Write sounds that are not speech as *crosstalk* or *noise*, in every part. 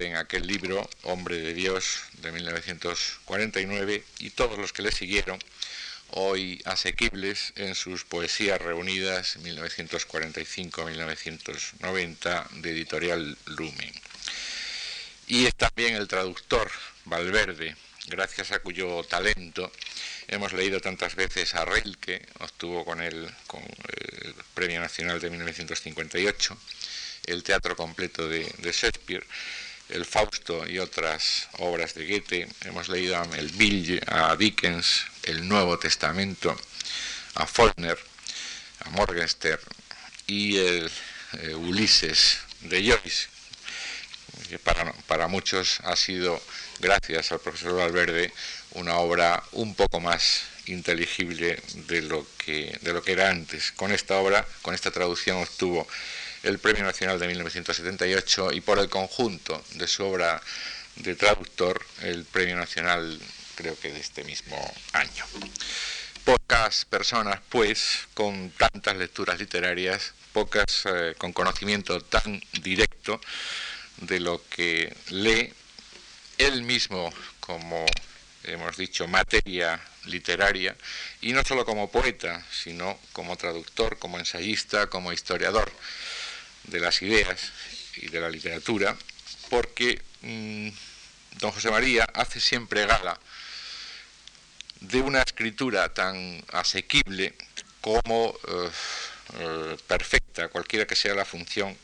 en aquel libro, Hombre de Dios, de 1949, y todos los que le siguieron, hoy asequibles en sus poesías reunidas 1945-1990 de editorial Lumen. Y es también el traductor Valverde, gracias a cuyo talento hemos leído tantas veces a Rilke, obtuvo con él con el Premio Nacional de 1958, el teatro completo de Shakespeare, el Fausto y otras obras de Goethe, hemos leído a Melville, a Dickens, el Nuevo Testamento, a Faulkner, a Morgenstern y el eh, Ulises de Joyce, que para, muchos ha sido, gracias al profesor Valverde, una obra un poco más inteligible de lo que, de lo que era antes. Con esta obra, con esta traducción obtuvo el Premio Nacional de 1978 y por el conjunto de su obra de traductor el Premio Nacional creo que de este mismo año. Pocas personas pues con tantas lecturas literarias, pocas eh, con conocimiento tan directo de lo que lee él mismo como hemos dicho materia literaria y no solo como poeta, sino como traductor, como ensayista, como historiador de las ideas y de la literatura, porque mm, don José María hace siempre gala de una escritura tan asequible como eh, eh, perfecta, cualquiera que sea la función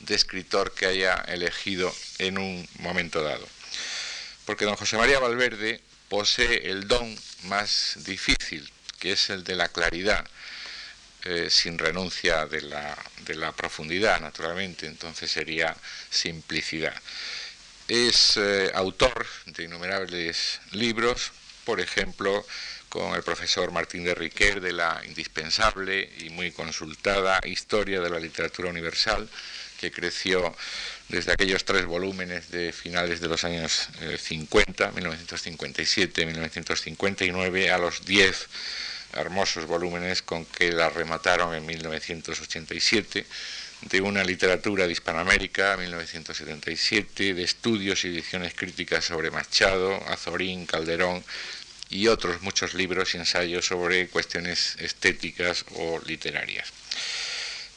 de escritor que haya elegido en un momento dado. Porque don José María Valverde posee el don más difícil, que es el de la claridad, eh, sin renuncia de la, de la, profundidad, naturalmente, entonces sería simplicidad. Es eh, autor de innumerables libros, por ejemplo, con el profesor Martín de Riquer de la indispensable y muy consultada Historia de la Literatura Universal, que creció desde aquellos tres volúmenes de finales de los años 50, 1957, 1959, a los diez hermosos volúmenes con que la remataron en 1987, de una literatura de Hispanoamérica, 1977, de estudios y ediciones críticas sobre Machado, Azorín, Calderón y otros muchos libros y ensayos sobre cuestiones estéticas o literarias.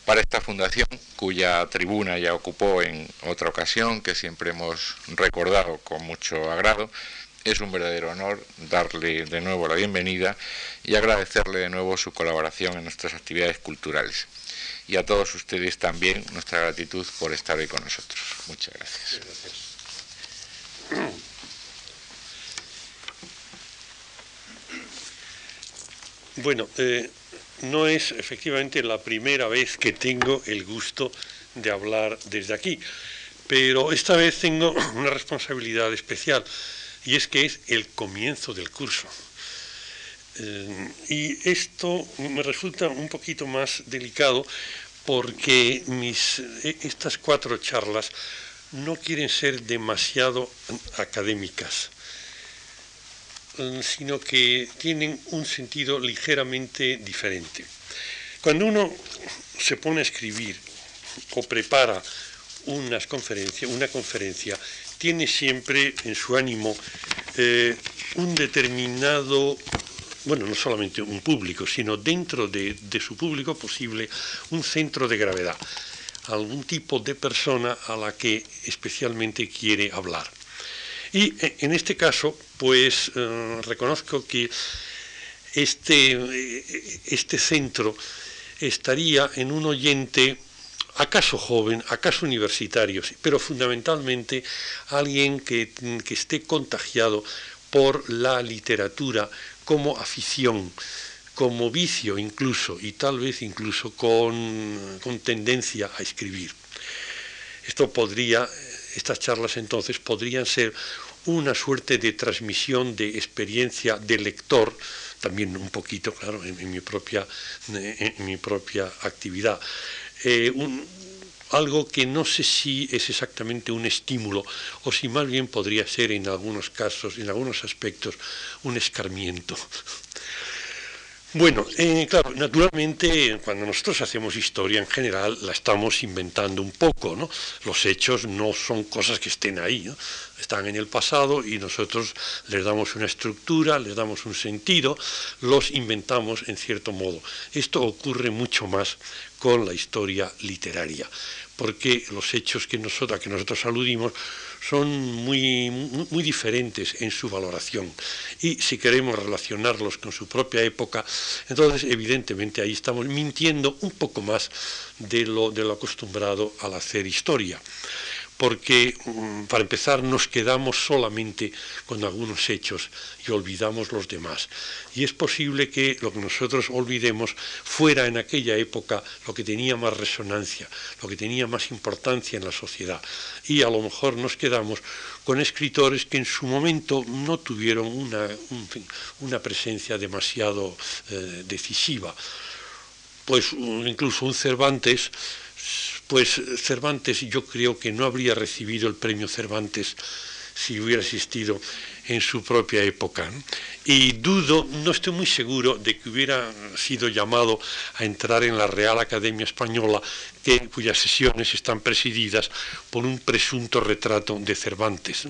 Para esta fundación, cuya tribuna ya ocupó en otra ocasión, que siempre hemos recordado con mucho agrado, es un verdadero honor darle de nuevo la bienvenida y agradecerle de nuevo su colaboración en nuestras actividades culturales. Y a todos ustedes también nuestra gratitud por estar hoy con nosotros. Muchas gracias. Bueno, eh, no es efectivamente la primera vez que tengo el gusto de hablar desde aquí, pero esta vez tengo *clears throat* una responsabilidad especial y es que es el comienzo del curso. Eh, y esto me resulta un poquito más delicado porque mis, e, estas cuatro charlas no quieren ser demasiado académicas, eh, sino que tienen un sentido ligeramente diferente. Cuando uno se pone a escribir o prepara unas conferencias, una conferencia, tiene siempre en su ánimo eh, un determinado, bueno, no solamente un público, sino dentro de, su público posible un centro de gravedad, algún tipo de persona a la que especialmente quiere hablar. Y eh, en este caso, pues eh, reconozco que este, este centro estaría en un oyente acaso joven, acaso universitario, pero fundamentalmente alguien que, esté contagiado por la literatura como afición, como vicio incluso, y tal vez incluso con, con tendencia a escribir. Esto podría, estas charlas entonces podrían ser una suerte de transmisión de experiencia de lector, también un poquito, claro, en, mi, propia, en mi propia actividad, eh, algo que no sé si es exactamente un estímulo o si más bien podría ser en algunos casos, en algunos aspectos, un escarmiento. Bueno, eh, claro, naturalmente cuando nosotros hacemos historia en general la estamos inventando un poco, ¿no? Los hechos no son cosas que estén ahí, están en el pasado y nosotros les damos una estructura, les damos un sentido, los inventamos en cierto modo. Esto ocurre mucho más con la historia literaria, porque los hechos que nosotros, a que nosotros aludimos son muy, muy diferentes en su valoración. Y si queremos relacionarlos con su propia época, entonces evidentemente ahí estamos mintiendo un poco más de lo, de lo acostumbrado al hacer historia porque mm, para empezar nos quedamos solamente con algunos hechos y olvidamos los demás. Y es posible que lo que nosotros olvidemos fuera en aquella época lo que tenía más resonancia, lo que tenía más importancia en la sociedad. Y a lo mejor nos quedamos con escritores que en su momento no tuvieron una, una presencia demasiado eh, decisiva. Pues incluso un Cervantes pues Cervantes yo creo que no habría recibido el premio Cervantes si hubiera existido en su propia época. Y dudo, no estoy muy seguro de que hubiera sido llamado a entrar en la Real Academia Española, cuyas sesiones están presididas por un presunto retrato de Cervantes.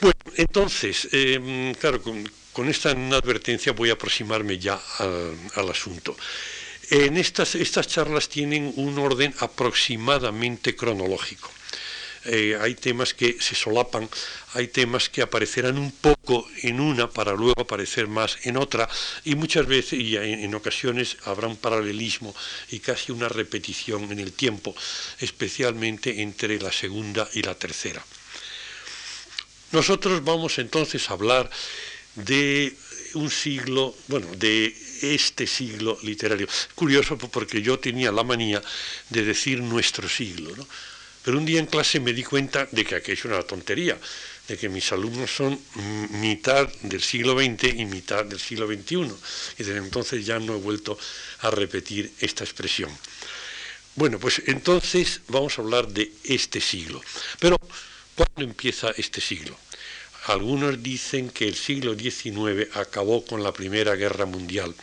Bueno, entonces, em, claro, con, esta advertencia voy a aproximarme ya al asunto. En estas, estas charlas tienen un orden aproximadamente cronológico. Eh, hay temas que se solapan, hay temas que aparecerán un poco en una para luego aparecer más en otra y muchas veces y en, ocasiones habrá un paralelismo y casi una repetición en el tiempo, especialmente entre la segunda y la tercera. Nosotros vamos entonces a hablar de un siglo, bueno, de este siglo literario. Curioso porque yo tenía la manía de decir nuestro siglo, ¿no? Pero un día en clase me di cuenta de que aquello es una tontería, de que mis alumnos son mitad del siglo XX y mitad del siglo XXI. Y desde entonces ya no he vuelto a repetir esta expresión. Bueno, pues entonces vamos a hablar de este siglo. Pero, ¿cuándo empieza este siglo? Algunos dicen que el siglo XIX acabó con la Primera Guerra Mundial.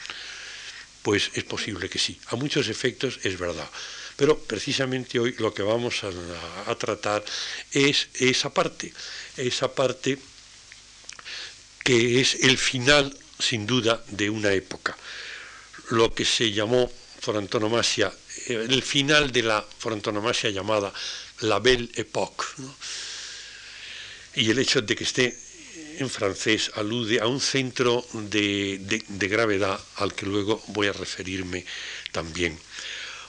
Pues es posible que sí. A muchos efectos es verdad. Pero precisamente hoy lo que vamos a, tratar es esa parte, esa parte que es el final, sin duda, de una época. Lo que se llamó por antonomasia, el final de la por llamada la Belle Époque. Y el hecho de que esté en francés alude a un centro de, gravedad al que luego voy a referirme también.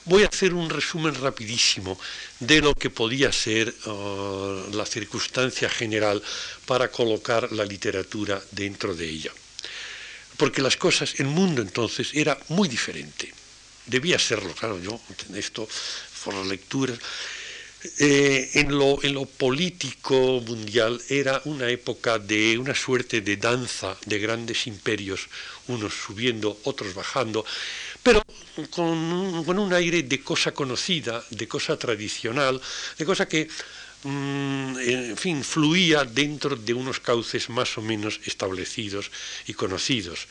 Voy a hacer un resumen rapidísimo de lo que podía ser uh, la circunstancia general para colocar la literatura dentro de ella. Porque las cosas, el mundo entonces era muy diferente. Debía serlo, claro, yo, esto por las lecturas, eh, en, lo, en lo político mundial era una época de una suerte de danza de grandes imperios, unos subiendo, otros bajando, pero con, con, un aire de cosa conocida, de cosa tradicional, de cosa que en fin, fluía dentro de unos cauces más o menos establecidos y conocidos.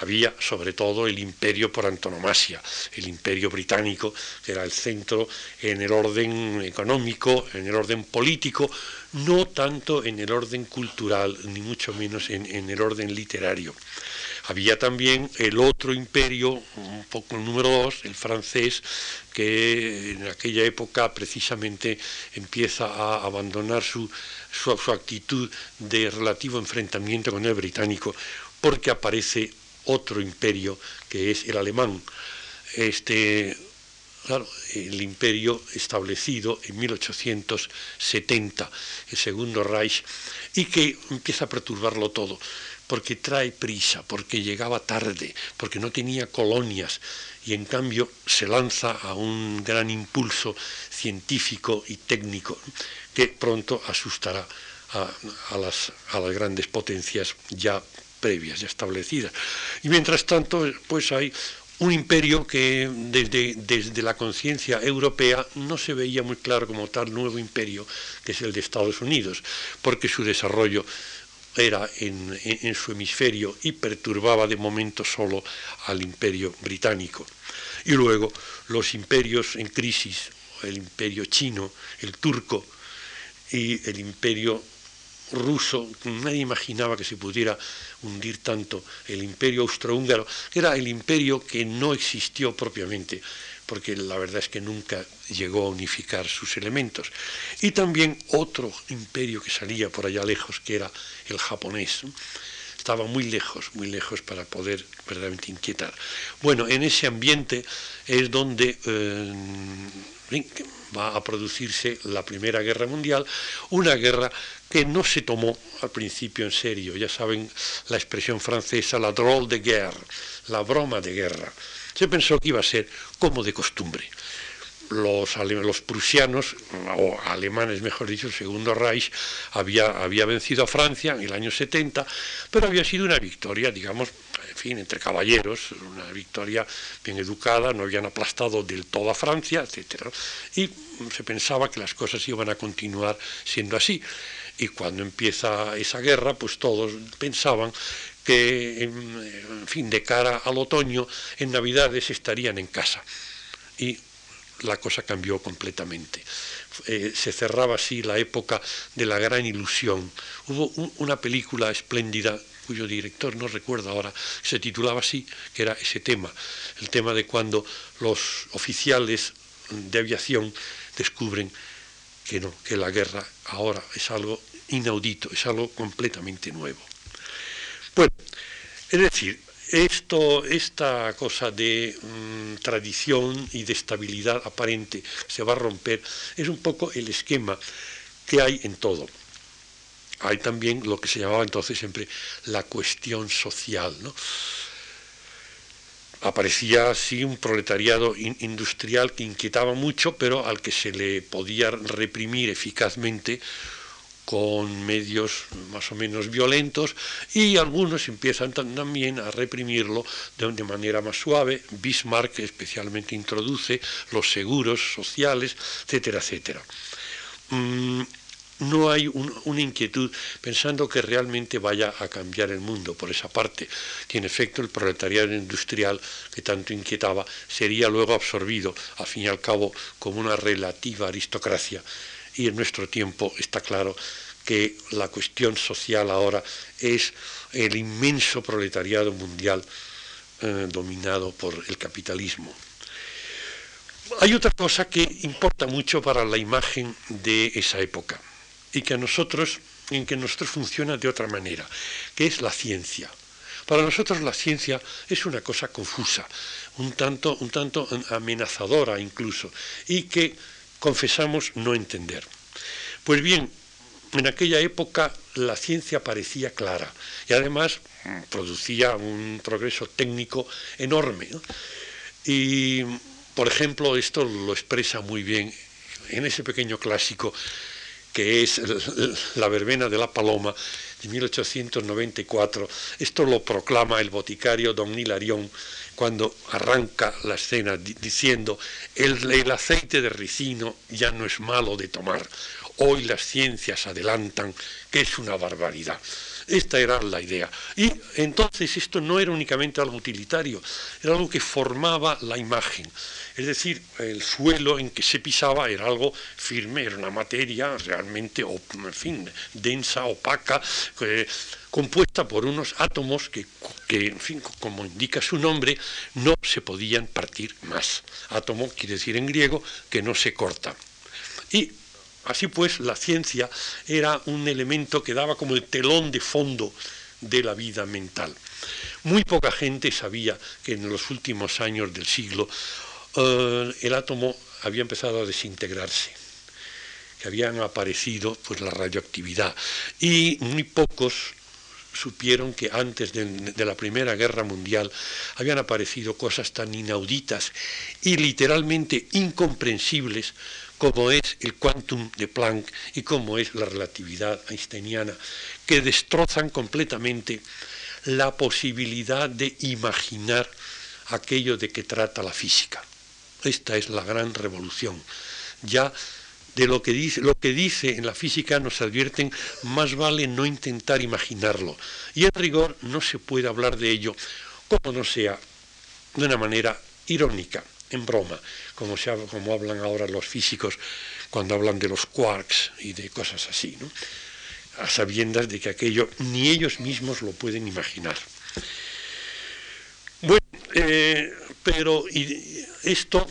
Había sobre todo el imperio por antonomasia, el imperio británico, que era el centro en el orden económico, en el orden político, no tanto en el orden cultural, ni mucho menos en, en el orden literario. Había también el otro imperio, un poco el número dos, el francés, que en aquella época precisamente empieza a abandonar su, su, actitud de relativo enfrentamiento con el británico, porque aparece otro imperio que es el alemán. Este, claro, el imperio establecido en 1870, el segundo Reich, y que empieza a perturbarlo todo porque trae prisa, porque llegaba tarde, porque no tenía colonias y en cambio se lanza a un gran impulso científico y técnico que pronto asustará a, las, grandes potencias ya previas, ya establecidas. Y mientras tanto, pues hay un imperio que desde, desde la conciencia europea no se veía muy claro como tal nuevo imperio, que es el de Estados Unidos, porque su desarrollo era en, su hemisferio y perturbaba de momento solo al imperio británico. Y luego los imperios en crisis, el imperio chino, el turco y el imperio ruso, nadie imaginaba que se pudiera hundir tanto el imperio austrohúngaro, era el imperio que no existió propiamente, porque la verdad es que nunca llegó a unificar sus elementos. Y también otro imperio que salía por allá lejos, que era el japonés. Estaba muy lejos, muy lejos para poder verdaderamente inquietar. Bueno, en ese ambiente es donde eh, va a producirse la Primera Guerra Mundial, una guerra que no se tomó al principio en serio. Ya saben la expresión francesa, la drôle de guerre, la broma de guerra se pensó que iba a ser como de costumbre. Los, prusianos, o alemanes mejor dicho, el segundo Reich, había, había vencido a Francia en el año 70, pero había sido una victoria, digamos, en fin, entre caballeros, una victoria bien educada, no habían aplastado del todo a Francia, etc. Y se pensaba que las cosas iban a continuar siendo así. Y cuando empieza esa guerra, pues todos pensaban que, en fin, de cara al otoño, en Navidades estarían en casa. Y la cosa cambió completamente. Eh, se cerraba así la época de la gran ilusión. Hubo una película espléndida cuyo director no recuerdo ahora, se titulaba así, que era ese tema, el tema de cuando los oficiales de aviación descubren que no, que la guerra ahora es algo inaudito, es algo completamente nuevo. Bueno, es decir, esto, esta cosa de mm, tradición y de estabilidad aparente se va a romper, es un poco el esquema que hay en todo. Hay también lo que se llamaba entonces siempre la cuestión social. ¿no? Aparecía así un proletariado industrial que inquietaba mucho, pero al que se le podía reprimir eficazmente con medios más o menos violentos y algunos empiezan también a reprimirlo de, manera más suave. Bismarck especialmente introduce los seguros sociales, etcétera, etcétera. Mm, no hay una inquietud pensando que realmente vaya a cambiar el mundo por esa parte. Que en efecto el proletariado industrial que tanto inquietaba sería luego absorbido, al fin y al cabo, como una relativa aristocracia y en nuestro tiempo está claro que la cuestión social ahora es el inmenso proletariado mundial eh, dominado por el capitalismo. Hay otra cosa que importa mucho para la imagen de esa época y que a nosotros, en que nosotros funciona de otra manera, que es la ciencia. Para nosotros la ciencia es una cosa confusa, un tanto, un tanto amenazadora incluso, y que confesamos no entender. Pues bien, en aquella época la ciencia parecía clara y además producía un progreso técnico enorme. Y, por ejemplo, esto lo expresa muy bien en ese pequeño clásico que es La verbena de la paloma de 1894. Esto lo proclama el boticario don Hilarión cuando arranca la escena diciendo, el, el aceite de ricino ya no es malo de tomar, hoy las ciencias adelantan que es una barbaridad. Esta era la idea. Y entonces esto no era únicamente algo utilitario, era algo que formaba la imagen. Es decir, el suelo en que se pisaba era algo firme, era una materia realmente, en fin, densa, opaca, compuesta por unos átomos que, que, en fin, como indica su nombre, no se podían partir más. Átomo quiere decir en griego que no se corta. Y Así pues, la ciencia era un elemento que daba como el telón de fondo de la vida mental. Muy poca gente sabía que en los últimos años del siglo eh, el átomo había empezado a desintegrarse, que habían aparecido pues, la radioactividad, y muy pocos supieron que antes de, la Primera Guerra Mundial habían aparecido cosas tan inauditas y literalmente incomprensibles como es el quantum de Planck y como es la relatividad einsteiniana, que destrozan completamente la posibilidad de imaginar aquello de que trata la física. Esta es la gran revolución. Ya de lo que dice, lo que dice en la física nos advierten, más vale no intentar imaginarlo. Y en rigor no se puede hablar de ello como no sea de una manera irónica, en broma, como, se, como hablan ahora los físicos cuando hablan de los quarks y de cosas así, ¿no? a sabiendas de que aquello ni ellos mismos lo pueden imaginar. Bueno, eh, pero esto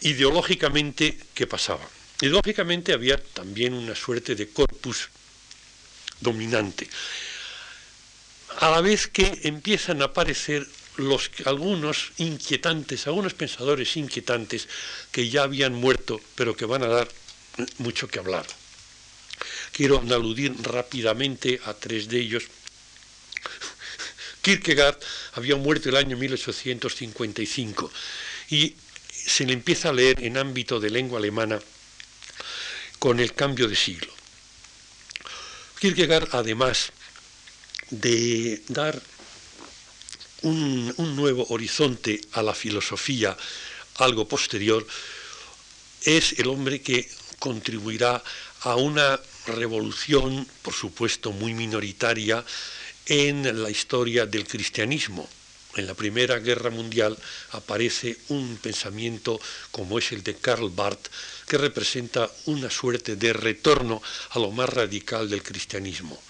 ideológicamente, ¿qué pasaba? Ideológicamente había también una suerte de corpus dominante, a la vez que empiezan a aparecer los, algunos inquietantes, algunos pensadores inquietantes que ya habían muerto, pero que van a dar mucho que hablar. Quiero aludir rápidamente a tres de ellos. Kierkegaard había muerto el año 1855 y se le empieza a leer en ámbito de lengua alemana con el cambio de siglo. Kierkegaard, además de dar un, nuevo horizonte a la filosofía, algo posterior, es el hombre que contribuirá a una revolución, por supuesto muy minoritaria, en la historia del cristianismo. En la Primera Guerra Mundial aparece un pensamiento como es el de Karl Barth, que representa una suerte de retorno a lo más radical del cristianismo.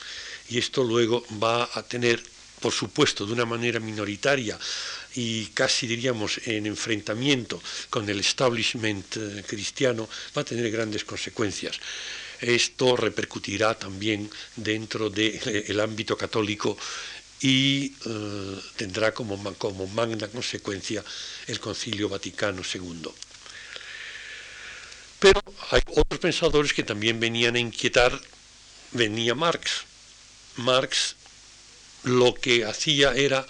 Y esto luego va a tener, por supuesto, de una manera minoritaria y casi diríamos en enfrentamiento con el establishment eh, cristiano, va a tener grandes consecuencias. Esto repercutirá también dentro del ámbito católico y eh, tendrá como, como magna consecuencia el Concilio Vaticano II. Pero hay otros pensadores que también venían a inquietar, venía Marx. Marx lo que hacía era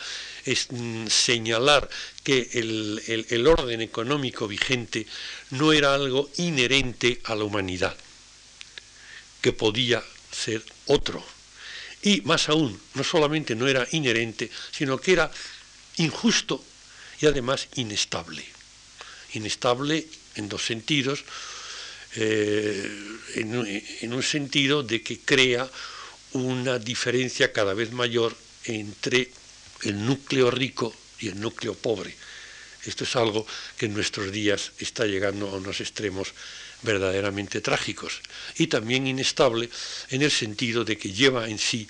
mm, señalar que el orden económico vigente no era algo inherente a la humanidad que podía ser otro. Y más aún, no solamente no era inherente, sino que era injusto y además inestable. Inestable en dos sentidos, eh, en, un sentido de que crea una diferencia cada vez mayor entre el núcleo rico y el núcleo pobre. Esto es algo que en nuestros días está llegando a unos extremos verdaderamente trágicos y también inestable en el sentido de que lleva en sí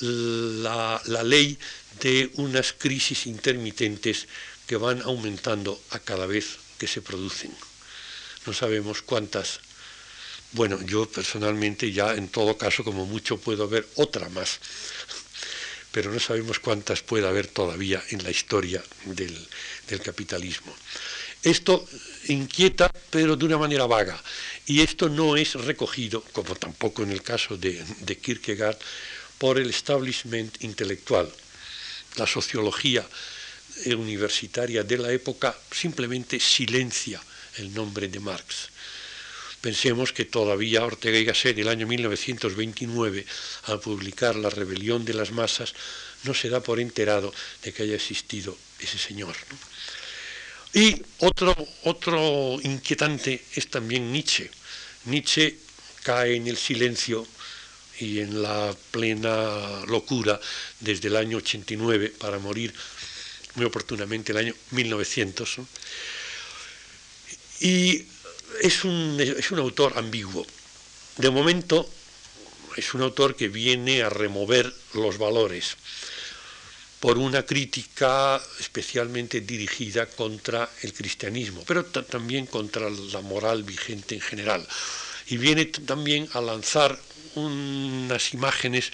la, ley de unas crisis intermitentes que van aumentando a cada vez que se producen. No sabemos cuántas. Bueno, yo personalmente ya en todo caso como mucho puedo ver otra más, pero no sabemos cuántas puede haber todavía en la historia del, capitalismo. Esto inquieta, pero de una manera vaga. Y esto no es recogido, como tampoco en el caso de, Kierkegaard, por el establishment intelectual. La sociología universitaria de la época simplemente silencia el nombre de Marx. Pensemos que todavía Ortega y Gasset, el año 1929, al publicar La rebelión de las masas, no se da por enterado de que haya existido ese señor. Y otro, otro inquietante es también Nietzsche. Nietzsche cae en el silencio y en la plena locura desde el año 89 para morir muy oportunamente el año 1900. Y es un, es un autor ambiguo. De momento es un autor que viene a remover los valores por una crítica especialmente dirigida contra el cristianismo, pero también contra la moral vigente en general. Y viene también a lanzar unas imágenes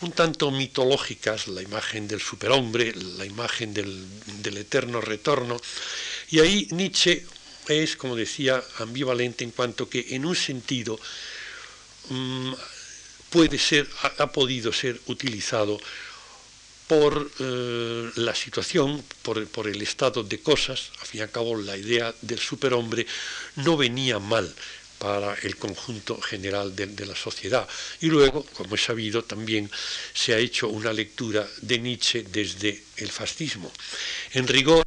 un tanto mitológicas, la imagen del superhombre, la imagen del, eterno retorno. Y ahí Nietzsche es, como decía, ambivalente en cuanto que en un sentido mm, puede ser, ha podido ser utilizado por eh, la situación, por, el estado de cosas, al fin y al cabo la idea del superhombre no venía mal para el conjunto general de, de, la sociedad. Y luego, como es sabido, también se ha hecho una lectura de Nietzsche desde el fascismo. En rigor,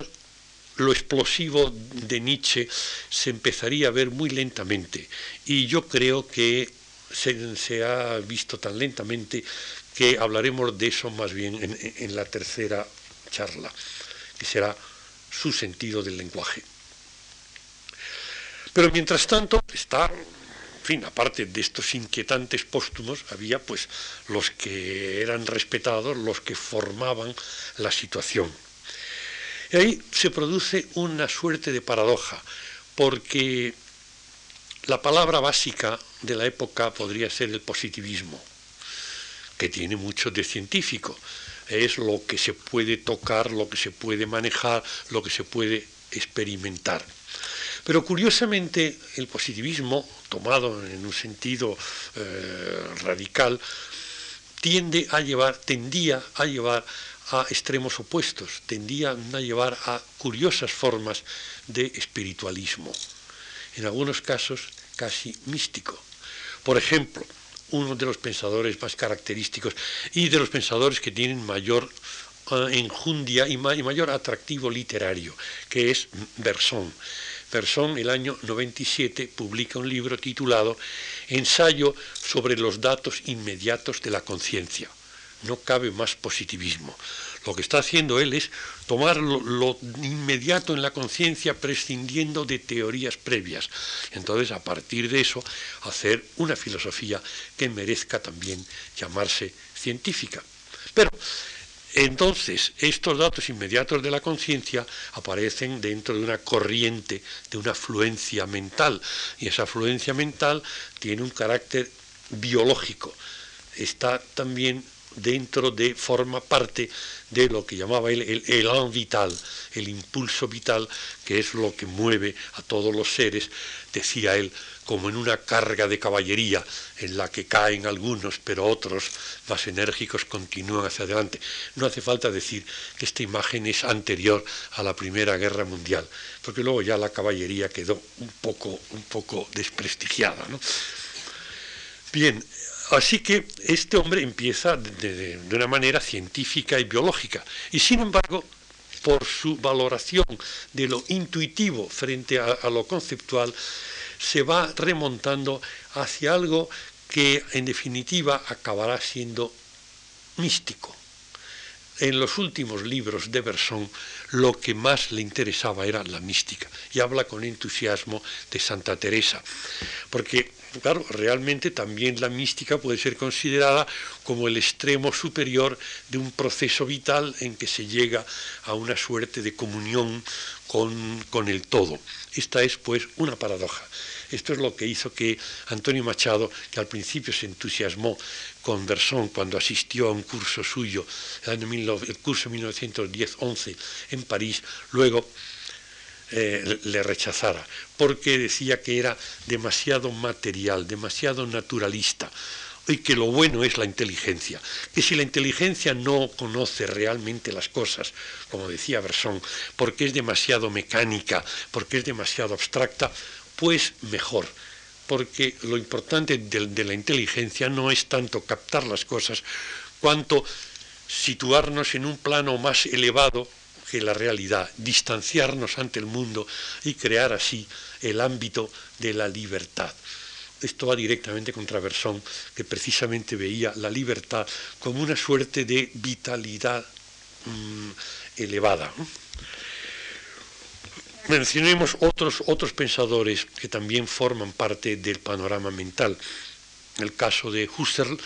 lo explosivo de Nietzsche se empezaría a ver muy lentamente. Y yo creo que se, ha visto tan lentamente que hablaremos de eso más bien en, en la tercera charla, que será su sentido del lenguaje. Pero mientras tanto está, fin, aparte de estos inquietantes póstumos, había pues los que eran respetados, los que formaban la situación. Y ahí se produce una suerte de paradoja, porque la palabra básica de la época podría ser el positivismo, que tiene mucho de científico. Es lo que se puede tocar, lo que se puede manejar, lo que se puede experimentar. Pero curiosamente el positivismo, tomado en un sentido eh, radical, tiende a llevar, tendía a llevar a extremos opuestos, tendía a llevar a curiosas formas de espiritualismo, en algunos casos casi místico. Por ejemplo, uno de los pensadores más característicos y de los pensadores que tienen mayor eh, enjundia y, mayor atractivo literario, que es Berson. Berson, el año 97, publica un libro titulado Ensayo sobre los datos inmediatos de la conciencia no cabe más positivismo. Lo que está haciendo él es tomar lo, inmediato en la conciencia prescindiendo de teorías previas. Entonces, a partir de eso, hacer una filosofía que merezca también llamarse científica. Pero entonces, estos datos inmediatos de la conciencia aparecen dentro de una corriente, de una fluencia mental, y esa fluencia mental tiene un carácter biológico. Está también dentro de, forma parte de lo que llamaba él el elan vital, el impulso vital, que es lo que mueve a todos los seres, decía él, como en una carga de caballería en la que caen algunos, pero otros más enérgicos continúan hacia adelante. No hace falta decir que esta imagen es anterior a la Primera Guerra Mundial, porque luego ya la caballería quedó un poco, un poco desprestigiada. Bien, Así que este hombre empieza de, una manera científica y biológica. Y sin embargo, por su valoración de lo intuitivo frente a, lo conceptual, se va remontando hacia algo que en definitiva acabará siendo místico. En los últimos libros de Berson lo que más le interesaba era la mística y habla con entusiasmo de Santa Teresa, porque Claro, realmente también la mística puede ser considerada como el extremo superior de un proceso vital en que se llega a una suerte de comunión con, el todo. Esta es pues una paradoja. Esto es lo que hizo que Antonio Machado, que al principio se entusiasmó con Bersón cuando asistió a un curso suyo, el curso 1910-11 en París, luego eh, le rechazara, porque decía que era demasiado material, demasiado naturalista, y que lo bueno es la inteligencia, que si la inteligencia no conoce realmente las cosas, como decía Bersón, porque es demasiado mecánica, porque es demasiado abstracta, pues mejor, porque lo importante de la inteligencia no es tanto captar las cosas, cuanto situarnos en un plano más elevado que la realidad, distanciarnos ante el mundo y crear así el ámbito de la libertad. Esto va directamente contra Bersón, que precisamente veía la libertad como una suerte de vitalidad mm, elevada. Mencionemos otros, otros pensadores que también forman parte del panorama mental. El caso de Husserl,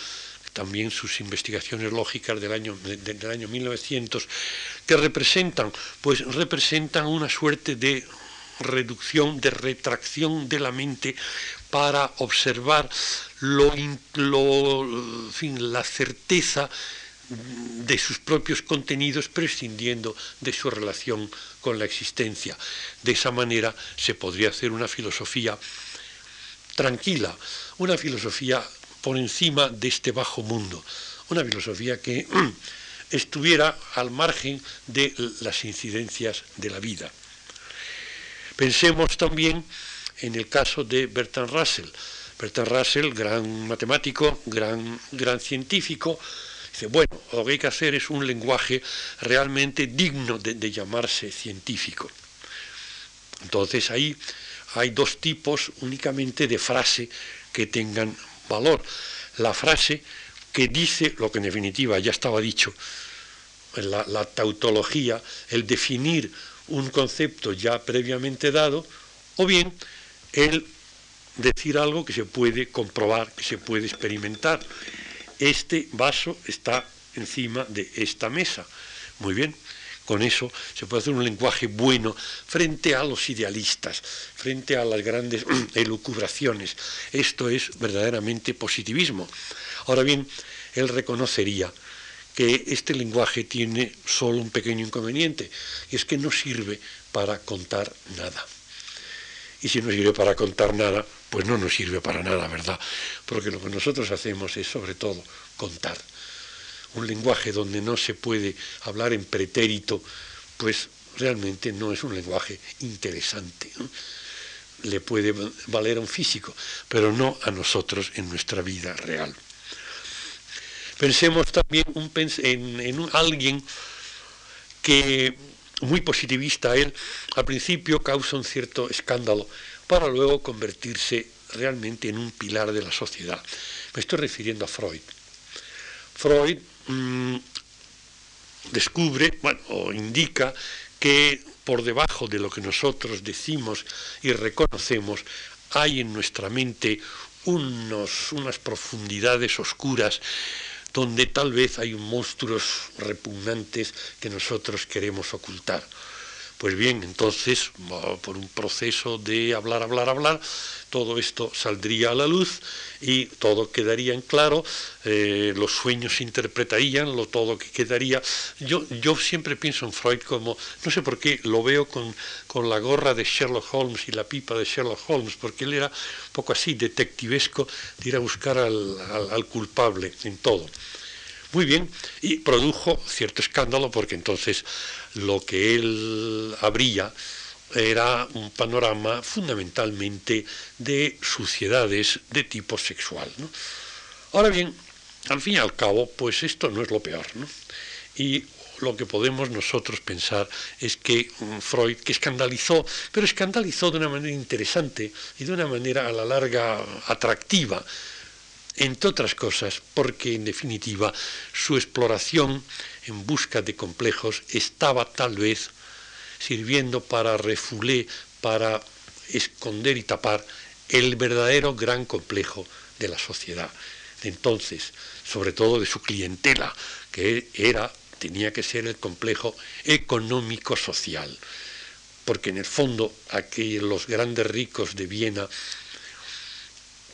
también sus investigaciones lógicas del año, del año 1900, que representan, pues representan una suerte de reducción, de retracción de la mente para observar lo, lo, fin, la certeza de sus propios contenidos prescindiendo de su relación con la existencia. De esa manera se podría hacer una filosofía tranquila, una filosofía por encima de este bajo mundo. Una filosofía que *clears throat* estuviera al margen de las incidencias de la vida. Pensemos también en el caso de Bertrand Russell. Bertrand Russell, gran matemático, gran, gran científico, dice, bueno, lo que hay que hacer es un lenguaje realmente digno de llamarse científico. Entonces ahí hay dos tipos únicamente de frase que tengan valor. La frase que dice lo que en definitiva ya estaba dicho, la, la tautología, el definir un concepto ya previamente dado, o bien el decir algo que se puede comprobar, que se puede experimentar. Este vaso está encima de esta mesa. Muy bien, con eso se puede hacer un lenguaje bueno frente a los idealistas, frente a las grandes *clears throat* elucubraciones. Esto es verdaderamente positivismo. Ahora bien, él reconocería que este lenguaje tiene solo un pequeño inconveniente, y es que no sirve para contar nada. Y si no sirve para contar nada, pues no nos sirve para nada, ¿verdad? Porque lo que nosotros hacemos es sobre todo contar. Un lenguaje donde no se puede hablar en pretérito, pues realmente no es un lenguaje interesante. Le puede valer a un físico, pero no a nosotros en nuestra vida real. Pensemos también en, en alguien que, muy positivista él, al principio causa un cierto escándalo, para luego convertirse realmente en un pilar de la sociedad. Me estoy refiriendo a Freud. Freud mm, descubre, bueno, o indica que por debajo de lo que nosotros decimos y reconocemos hay en nuestra mente unos, unas profundidades oscuras donde tal vez hay monstruos repugnantes que nosotros queremos ocultar. Pues bien, entonces, por un proceso de hablar, hablar, hablar, todo esto saldría a la luz y todo quedaría en claro, eh, los sueños se interpretarían, lo todo que quedaría. Yo, yo siempre pienso en Freud como, no sé por qué, lo veo con, con la gorra de Sherlock Holmes y la pipa de Sherlock Holmes, porque él era un poco así, detectivesco, de ir a buscar al, al culpable en todo. Muy bien, y produjo cierto escándalo porque entonces lo que él abría era un panorama fundamentalmente de suciedades de tipo sexual. Ahora bien, al fin y al cabo, pues esto no es lo peor. Y lo que podemos nosotros pensar es que Freud, que escandalizó, pero escandalizó de una manera interesante y de una manera a la larga atractiva, entre otras cosas porque en definitiva su exploración en busca de complejos estaba tal vez sirviendo para refulé, para esconder y tapar el verdadero gran complejo de la sociedad. Entonces, sobre todo de su clientela, que era, tenía que ser el complejo económico-social. Porque en el fondo, aquí los grandes ricos de Viena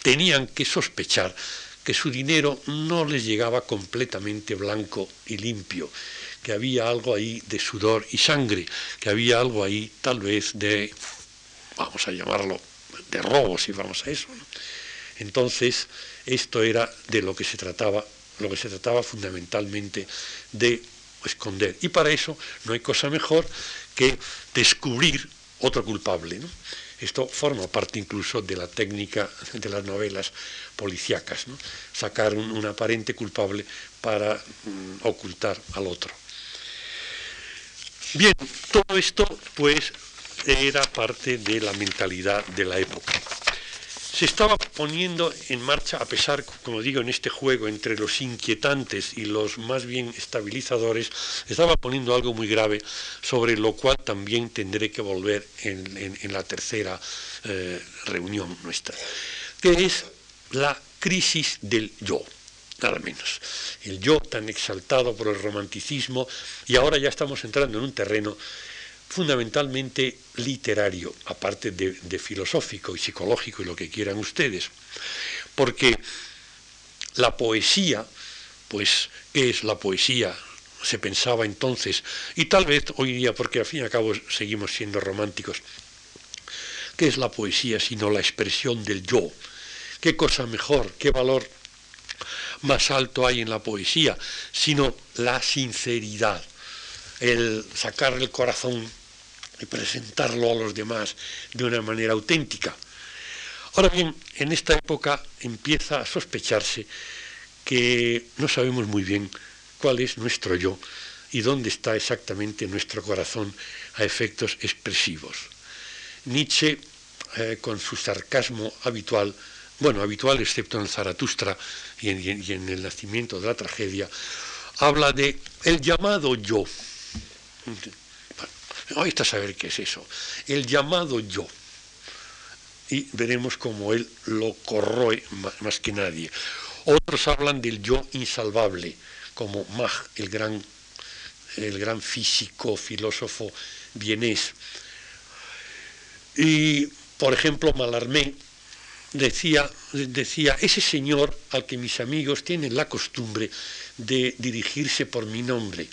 tenían que sospechar que su dinero no les llegaba completamente blanco y limpio, que había algo ahí de sudor y sangre, que había algo ahí tal vez de, vamos a llamarlo, de robo, si vamos a eso. Entonces, esto era de lo que se trataba, lo que se trataba fundamentalmente de esconder. Y para eso no hay cosa mejor que descubrir otro culpable. Esto forma parte incluso de la técnica de las novelas policíacas, sacar un, aparente culpable para mm, ocultar al otro. Bien, todo esto pues era parte de la mentalidad de la época. Se estaba poniendo en marcha, a pesar, como digo, en este juego entre los inquietantes y los más bien estabilizadores, estaba poniendo algo muy grave, sobre lo cual también tendré que volver en, la tercera eh, reunión nuestra, que es la crisis del yo nada menos. El yo tan exaltado por el romanticismo y ahora ya estamos entrando en un terreno fundamentalmente literario, aparte de, filosófico y psicológico y lo que quieran ustedes, porque la poesía, pues, ¿qué es la poesía? Se pensaba entonces, y tal vez hoy día, porque al fin y al cabo seguimos siendo románticos, ¿qué es la poesía sino la expresión del yo? ¿Qué cosa mejor, qué valor más alto hay en la poesía, sino la sinceridad, el sacar el corazón y presentarlo a los demás de una manera auténtica. Ahora bien, en esta época empieza a sospecharse que no sabemos muy bien cuál es nuestro yo y dónde está exactamente nuestro corazón a efectos expresivos. Nietzsche, eh, con su sarcasmo habitual, bueno, habitual excepto en Zaratustra y en, el nacimiento de la tragedia, habla de el llamado yo. Ahí está saber qué es eso. El llamado yo. Y veremos cómo él lo corroe más que nadie. Otros hablan del yo insalvable, como Mach, el gran, el gran físico, filósofo vienés. Y, por ejemplo, Malarmé decía, decía, ese señor al que mis amigos tienen la costumbre de dirigirse por mi nombre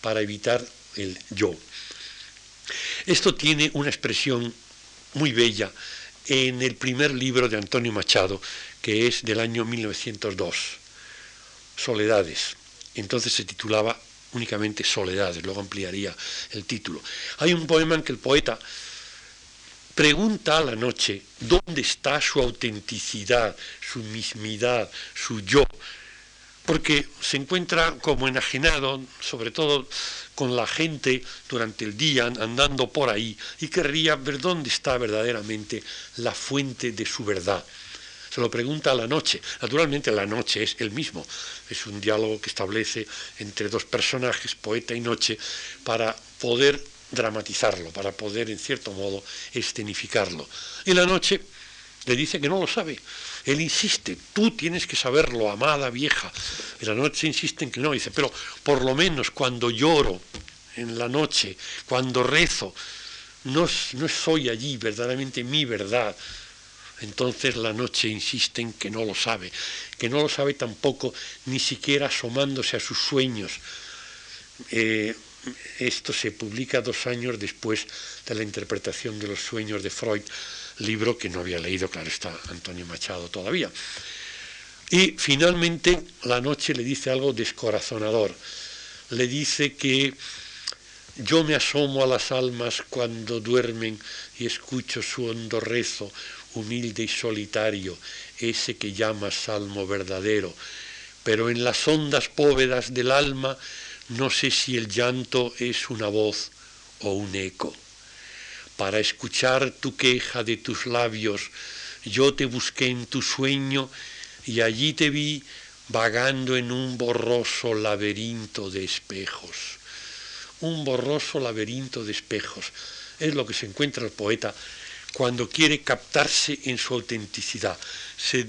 para evitar el yo. Esto tiene una expresión muy bella en el primer libro de Antonio Machado, que es del año 1902, Soledades. Entonces se titulaba únicamente Soledades, luego ampliaría el título. Hay un poema en que el poeta pregunta a la noche dónde está su autenticidad, su mismidad, su yo, porque se encuentra como enajenado, sobre todo con la gente durante el día andando por ahí, y querría ver dónde está verdaderamente la fuente de su verdad. Se lo pregunta a la noche. Naturalmente la noche es el mismo. Es un diálogo que establece entre dos personajes, poeta y noche, para poder dramatizarlo, para poder, en cierto modo, escenificarlo. Y la noche le dice que no lo sabe. Él insiste, tú tienes que saberlo, amada vieja. Y la noche insiste en que no. Dice, pero por lo menos cuando lloro en la noche, cuando rezo, no, no soy allí verdaderamente mi verdad. Entonces la noche insiste en que no lo sabe, que no lo sabe tampoco ni siquiera asomándose a sus sueños. Eh, esto se publica dos años después de la interpretación de los sueños de Freud, libro que no había leído, claro está, Antonio Machado todavía. Y finalmente la noche le dice algo descorazonador. Le dice que yo me asomo a las almas cuando duermen y escucho su hondo rezo, humilde y solitario, ese que llama salmo verdadero. Pero en las hondas bóvedas del alma no sé si el llanto es una voz o un eco. Para escuchar tu queja de tus labios, yo te busqué en tu sueño y allí te vi vagando en un borroso laberinto de espejos. Un borroso laberinto de espejos. Es lo que se encuentra el poeta cuando quiere captarse en su autenticidad. Se,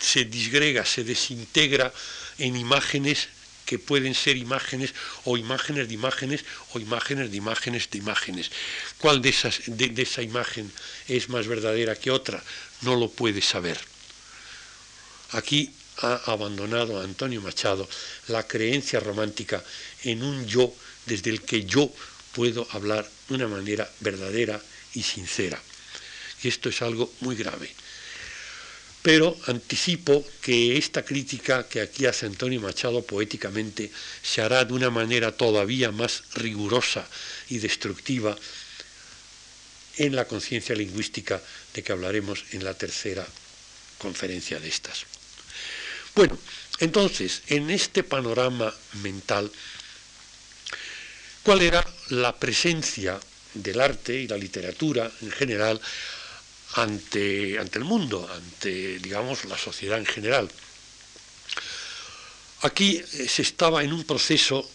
se disgrega, se desintegra en imágenes que pueden ser imágenes o imágenes de imágenes o imágenes de imágenes de imágenes. ¿Cuál de, esas, de, esa imagen es más verdadera que otra? No lo puede saber. Aquí ha abandonado Antonio Machado la creencia romántica en un yo desde el que yo puedo hablar de una manera verdadera y sincera. Y esto es algo muy grave. Pero anticipo que esta crítica que aquí hace Antonio Machado poéticamente se hará de una manera todavía más rigurosa y destructiva en la conciencia lingüística de que hablaremos en la tercera conferencia de estas. Bueno, entonces, en este panorama mental, ¿cuál era la presencia del arte y la literatura en general ante, ante el mundo, ante, digamos, la sociedad en general. Aquí eh, se estaba en un proceso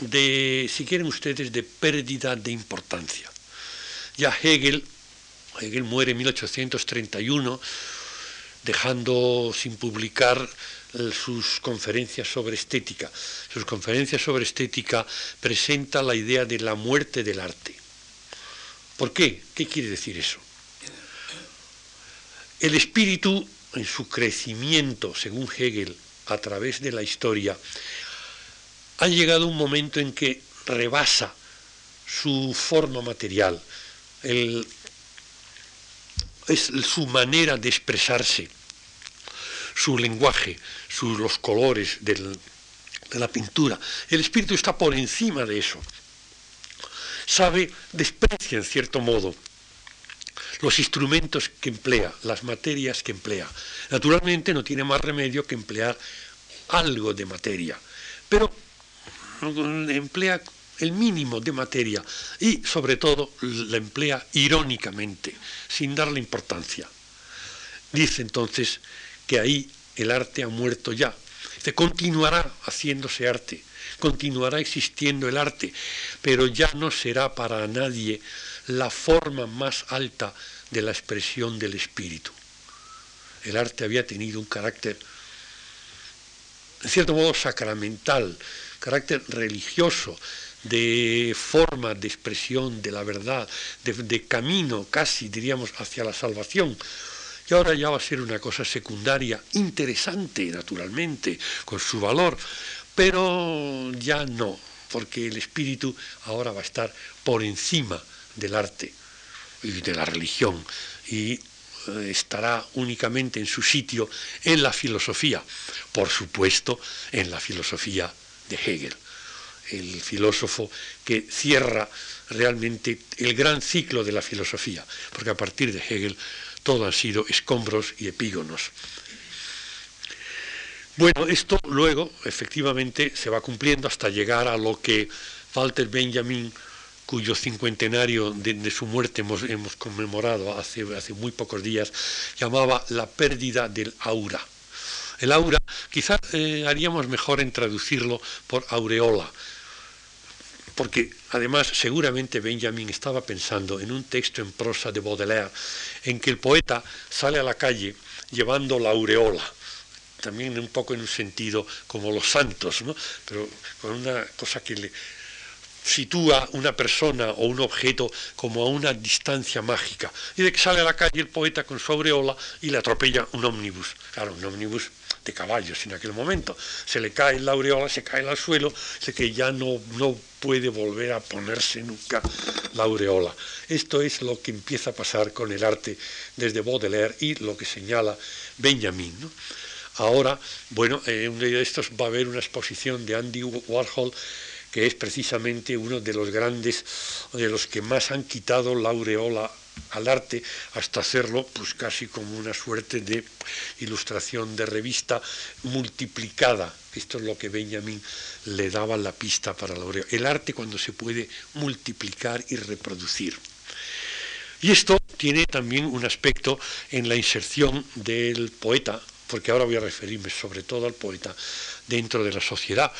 de, si quieren ustedes, de pérdida de importancia. Ya Hegel, Hegel muere en 1831, dejando sin publicar eh, sus conferencias sobre estética. Sus conferencias sobre estética presenta la idea de la muerte del arte. ¿Por qué? ¿Qué quiere decir eso? El espíritu, en su crecimiento, según Hegel, a través de la historia, ha llegado un momento en que rebasa su forma material, es su manera de expresarse, su lenguaje, los colores de la pintura. El espíritu está por encima de eso. Sabe, desprecia en cierto modo los instrumentos que emplea, las materias que emplea. Naturalmente no tiene más remedio que emplear algo de materia, pero emplea el mínimo de materia y sobre todo la emplea irónicamente, sin darle importancia. Dice entonces que ahí el arte ha muerto ya. Se continuará haciéndose arte, continuará existiendo el arte, pero ya no será para nadie la forma más alta de la expresión del espíritu. El arte había tenido un carácter, en cierto modo, sacramental, carácter religioso, de forma de expresión de la verdad, de, camino casi, diríamos, hacia la salvación. Y ahora ya va a ser una cosa secundaria, interesante, naturalmente, con su valor, pero ya no, porque el espíritu ahora va a estar por encima del arte y de la religión y eh, estará únicamente en su sitio en la filosofía, por supuesto en la filosofía de Hegel el filósofo que cierra realmente el gran ciclo de la filosofía, porque a partir de Hegel todo han sido escombros y epígonos. Bueno, esto luego efectivamente se va cumpliendo hasta llegar a lo que Walter Benjamin, cuyo cincuentenario de, su muerte hemos, conmemorado hace, hace muy pocos días, llamaba la pérdida del aura. El aura, quizás eh, haríamos mejor en traducirlo por aureola, porque además seguramente Benjamin estaba pensando en un texto en prosa de Baudelaire en que el poeta sale a la calle llevando la aureola, también un poco en un sentido como los santos, ¿no? pero con una cosa que le sitúa una persona o un objeto como a una distancia mágica. Y de que sale a la calle el poeta con su aureola y le atropella un ómnibus. Claro, un ómnibus de caballos en aquel momento. Se le cae la aureola, se cae al suelo, sé que ya no, no puede volver a ponerse nunca la aureola. Esto es lo que empieza a pasar con el arte desde Baudelaire y lo que señala Benjamin. Ahora, bueno, en eh, un día de estos va a haber una exposición de Andy Warhol que es precisamente uno de los grandes, de los que más han quitado la aureola al arte hasta hacerlo pues casi como una suerte de ilustración de revista multiplicada. Esto es lo que Benjamin le daba la pista para la aureola. El arte cuando se puede multiplicar y reproducir. Y esto tiene también un aspecto en la inserción del poeta, porque ahora voy a referirme sobre todo al poeta dentro de la sociedad.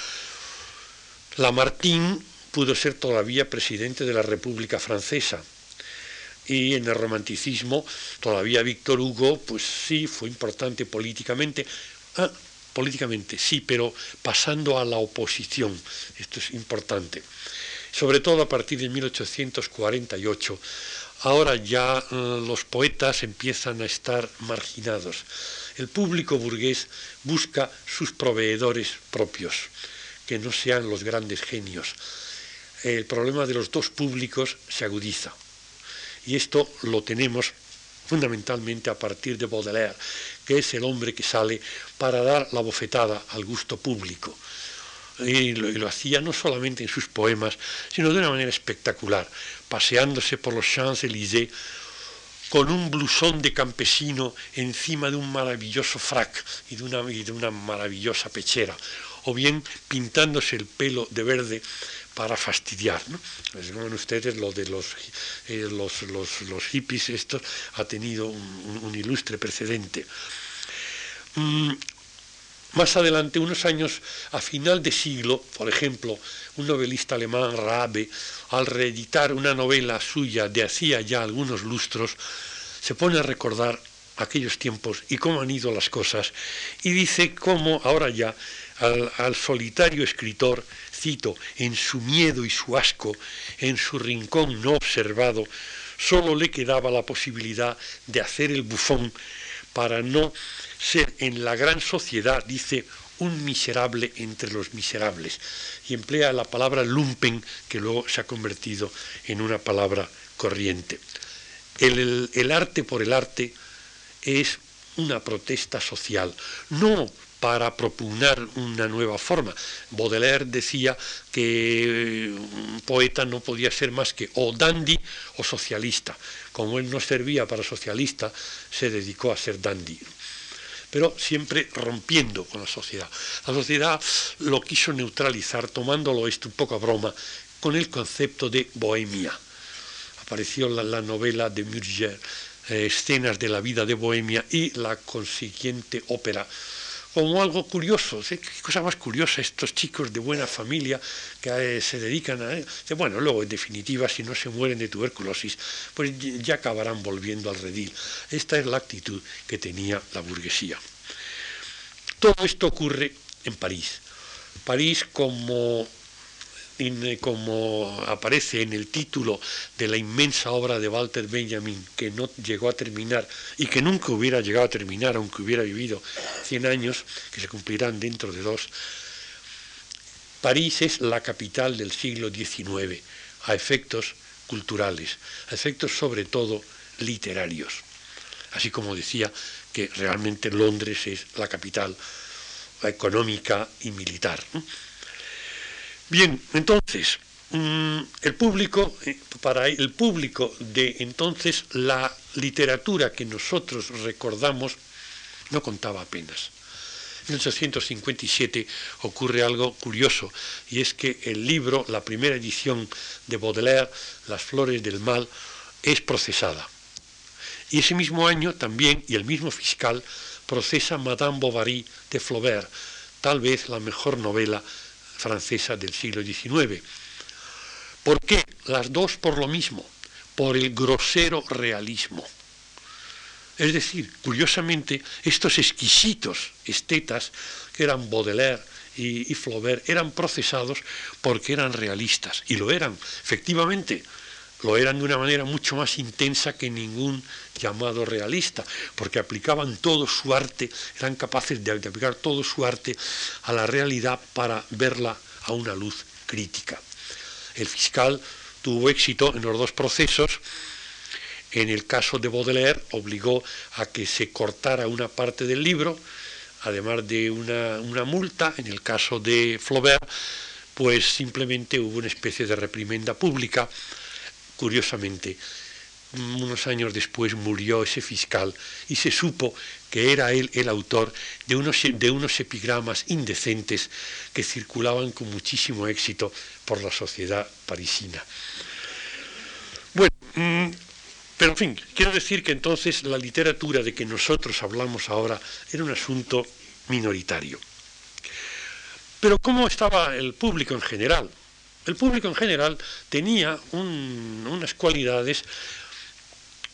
Lamartine pudo ser todavía presidente de la República Francesa, y en el romanticismo todavía Víctor Hugo, pues sí, fue importante políticamente. Ah, políticamente, sí, pero pasando a la oposición, esto es importante. Sobre todo a partir de 1848, ahora ya eh, los poetas empiezan a estar marginados. El público burgués busca sus proveedores propios, que no sean los grandes genios. El problema de los dos públicos se agudiza. Y esto lo tenemos fundamentalmente a partir de Baudelaire, que es el hombre que sale para dar la bofetada al gusto público. Y lo, hacía no solamente en sus poemas, sino de una manera espectacular, paseándose por los Champs-Élysées con un blusón de campesino encima de un maravilloso frac y de una, y de una maravillosa pechera, o bien pintándose el pelo de verde para fastidiar. ¿no? Les ustedes lo de los, eh, los, los, hippies, esto ha tenido un, ilustre precedente. Mm, más adelante, unos años a final de siglo, por ejemplo, un novelista alemán, Rabe, al reeditar una novela suya de hacía ya algunos lustros, se pone a recordar aquellos tiempos y cómo han ido las cosas, y dice cómo ahora ya al, solitario escritor, cito, en su miedo y su asco, en su rincón no observado, solo le quedaba la posibilidad de hacer el bufón para no ser en la gran sociedad, dice, un miserable entre los miserables. Y emplea la palabra lumpen, que luego se ha convertido en una palabra corriente. el arte por el arte es una protesta social, no para propugnar una nueva forma. Baudelaire decía que un poeta no podía ser más que o dandy o socialista. Como él no servía para socialista, se dedicó a ser dandy. Pero siempre rompiendo con la sociedad. La sociedad lo quiso neutralizar, tomándolo esto un poco a broma, con el concepto de bohemia. Apareció la, novela de Murger, eh, Escenas de la vida de Bohemia, y la consiguiente ópera como algo curioso. ¿Qué cosa más curiosa estos chicos de buena familia que eh, se dedican a... Bueno, luego, en definitiva, si no se mueren de tuberculosis, pues ya acabarán volviendo al redil. Esta es la actitud que tenía la burguesía. Todo esto ocurre en París. París como como aparece en el título de la inmensa obra de Walter Benjamin, que no llegó a terminar y que nunca hubiera llegado a terminar, aunque hubiera vivido 100 años, que se cumplirán dentro de dos, París es la capital del siglo XIX, a efectos culturales, a efectos sobre todo literarios. Así como decía que realmente Londres es la capital económica y militar. Bien, entonces, mm, el público, eh, para el público de entonces, la literatura que nosotros recordamos no contaba apenas. En 1857 ocurre algo curioso, y es que el libro, la primera edición de Baudelaire, Las Flores del Mal, es procesada. Y ese mismo año también, y el mismo fiscal, procesa Madame Bovary de Flaubert, tal vez la mejor novela francesa del siglo XIX. ¿Por qué? Las dos por lo mismo, por el grosero realismo. Es decir, curiosamente, estos exquisitos estetas, que eran Baudelaire y, y, Flaubert, eran procesados porque eran realistas, y lo eran, efectivamente, lo eran de una manera mucho más intensa que ningún llamado realista, porque aplicaban todo su arte, eran capaces de, aplicar todo su arte a la realidad para verla a una luz crítica. El fiscal tuvo éxito en los dos procesos. En el caso de Baudelaire obligó a que se cortara una parte del libro, además de una, multa. En el caso de Flaubert, pues simplemente hubo una especie de reprimenda pública. Curiosamente, unos años después murió ese fiscal y se supo que era él el autor de unos, de unos epigramas indecentes que circulaban con muchísimo éxito por la sociedad parisina. Bueno, mm, pero en fin, quiero decir que entonces la literatura de que nosotros hablamos ahora era un asunto minoritario. Pero ¿cómo estaba el público en general? El público en general tenía unas cualidades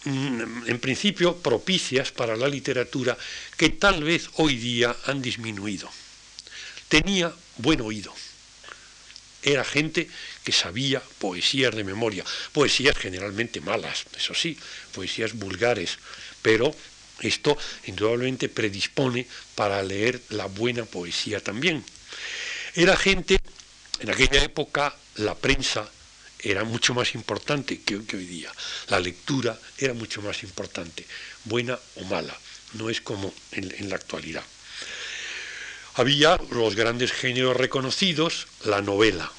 Mm, en principio propicias para la literatura que tal vez hoy día han disminuido. Tenía buen oído. Era gente que sabía poesías de memoria, poesías generalmente malas, eso sí, poesías vulgares, pero esto indudablemente predispone para leer la buena poesía también. Era gente, en aquella época la prensa era mucho más importante que, hoy día. La lectura era mucho más importante, buena o mala, no es como en, la actualidad. Había los grandes géneros reconocidos, la novela.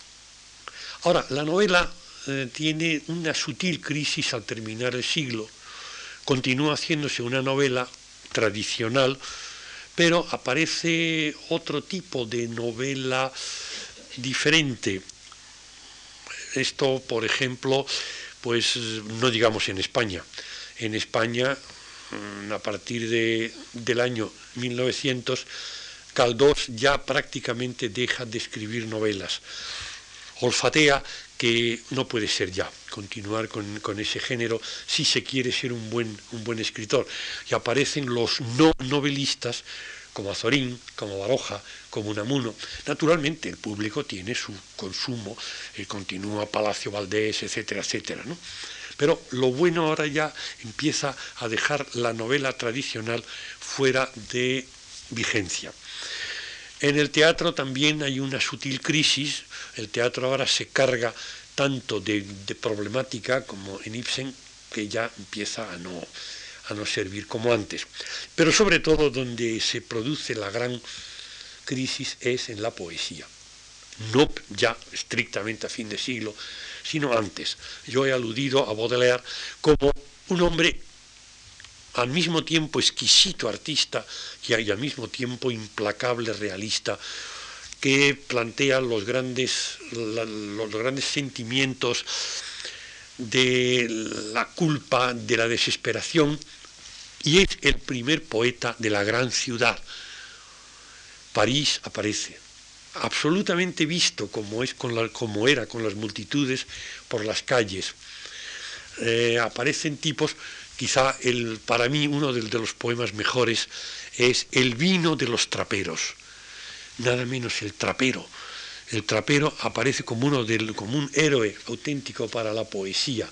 Ahora, la novela eh, tiene una sutil crisis al terminar el siglo, continúa haciéndose una novela tradicional, pero aparece otro tipo de novela diferente, esto, por ejemplo, pues no digamos en España. En España, mm, a partir de, del año 1900, Caldós ya prácticamente deja de escribir novelas. Olfatea que no puede ser ya continuar con, con, ese género si se quiere ser un buen, un buen escritor. Y aparecen los no novelistas como Azorín, como Baroja, como Unamuno. Naturalmente el público tiene su consumo, eh, continúa Palacio Valdés, etcétera, etcétera. ¿no? Pero lo bueno ahora ya empieza a dejar la novela tradicional fuera de vigencia. En el teatro también hay una sutil crisis, el teatro ahora se carga tanto de, de problemática como en Ibsen, que ya empieza a no, a no servir como antes. Pero sobre todo donde se produce la gran crisis es en la poesía. No ya estrictamente a fin de siglo, sino antes. Yo he aludido a Baudelaire como un hombre al mismo tiempo exquisito artista y al mismo tiempo implacable realista, que plantea los grandes, los grandes sentimientos de la culpa, de la desesperación, y es el primer poeta de la gran ciudad. París aparece, absolutamente visto como, es con la, como era con las multitudes por las calles. Eh, aparecen tipos, quizá el, para mí uno de, de los poemas mejores es El vino de los traperos, nada menos el trapero. El trapero aparece como, uno como un héroe auténtico para la poesía,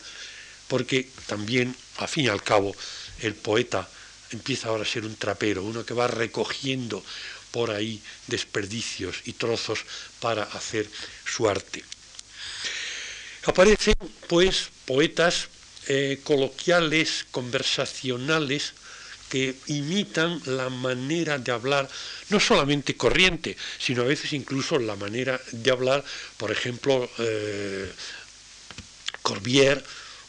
porque también, a fin y al cabo, el poeta empieza ahora a ser un trapero, uno que va recogiendo por ahí desperdicios y trozos para hacer su arte. Aparecen, pues, poetas eh, coloquiales, conversacionales, que imitan la manera de hablar, no solamente corriente, sino a veces incluso la manera de hablar, por ejemplo, eh, Corbière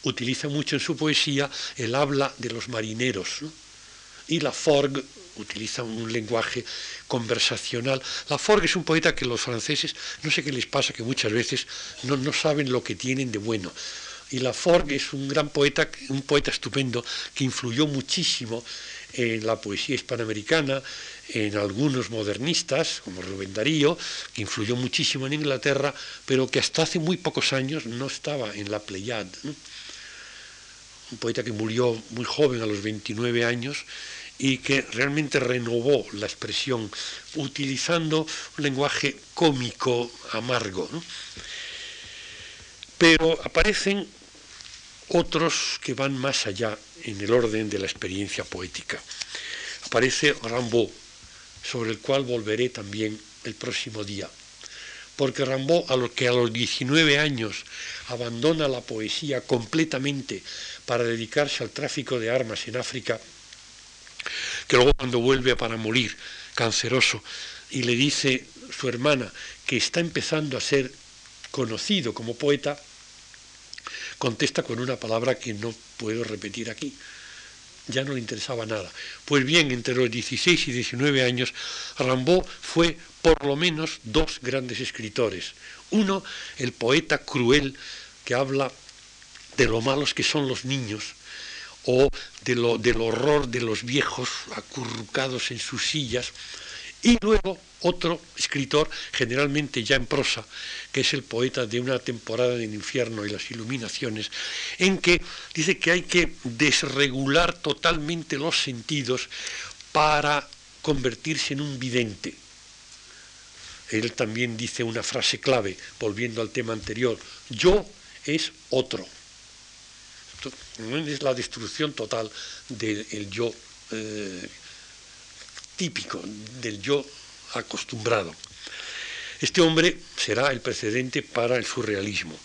utiliza mucho en su poesía el habla de los marineros, y la Forgue utiliza un lenguaje conversacional. La Forgue es un poeta que los franceses, no sé qué les pasa, que muchas veces no, no saben lo que tienen de bueno y Laforgue es un gran poeta, un poeta estupendo que influyó muchísimo en la poesía hispanoamericana, en algunos modernistas, como Rubén Darío, que influyó muchísimo en Inglaterra, pero que hasta hace muy pocos años no estaba en la Pleiad. Un poeta que murió muy joven, a los 29 años, y que realmente renovó la expresión utilizando un lenguaje cómico, amargo. Pero aparecen otros que van más allá en el orden de la experiencia poética. Aparece Rimbaud, sobre el cual volveré también el próximo día, porque Rimbaud, a lo que a los 19 años abandona la poesía completamente para dedicarse al tráfico de armas en África, que luego cuando vuelve para morir, canceroso, y le dice su hermana que está empezando a ser conocido como poeta, contesta con una palabra que no puedo repetir aquí. Ya no le interesaba nada. Pues bien, entre los 16 y 19 años, Rimbaud fue por lo menos dos grandes escritores. Uno, el poeta cruel que habla de lo malos que son los niños, o de lo, del horror de los viejos acurrucados en sus sillas, y luego otro escritor, generalmente ya en prosa, que es el poeta de una temporada del infierno y las iluminaciones, en que dice que hay que desregular totalmente los sentidos para convertirse en un vidente. Él también dice una frase clave, volviendo al tema anterior, yo es otro. es la destrucción total del yo eh, típico, del yo acostumbrado. Este hombre será el precedente para el surrealismo.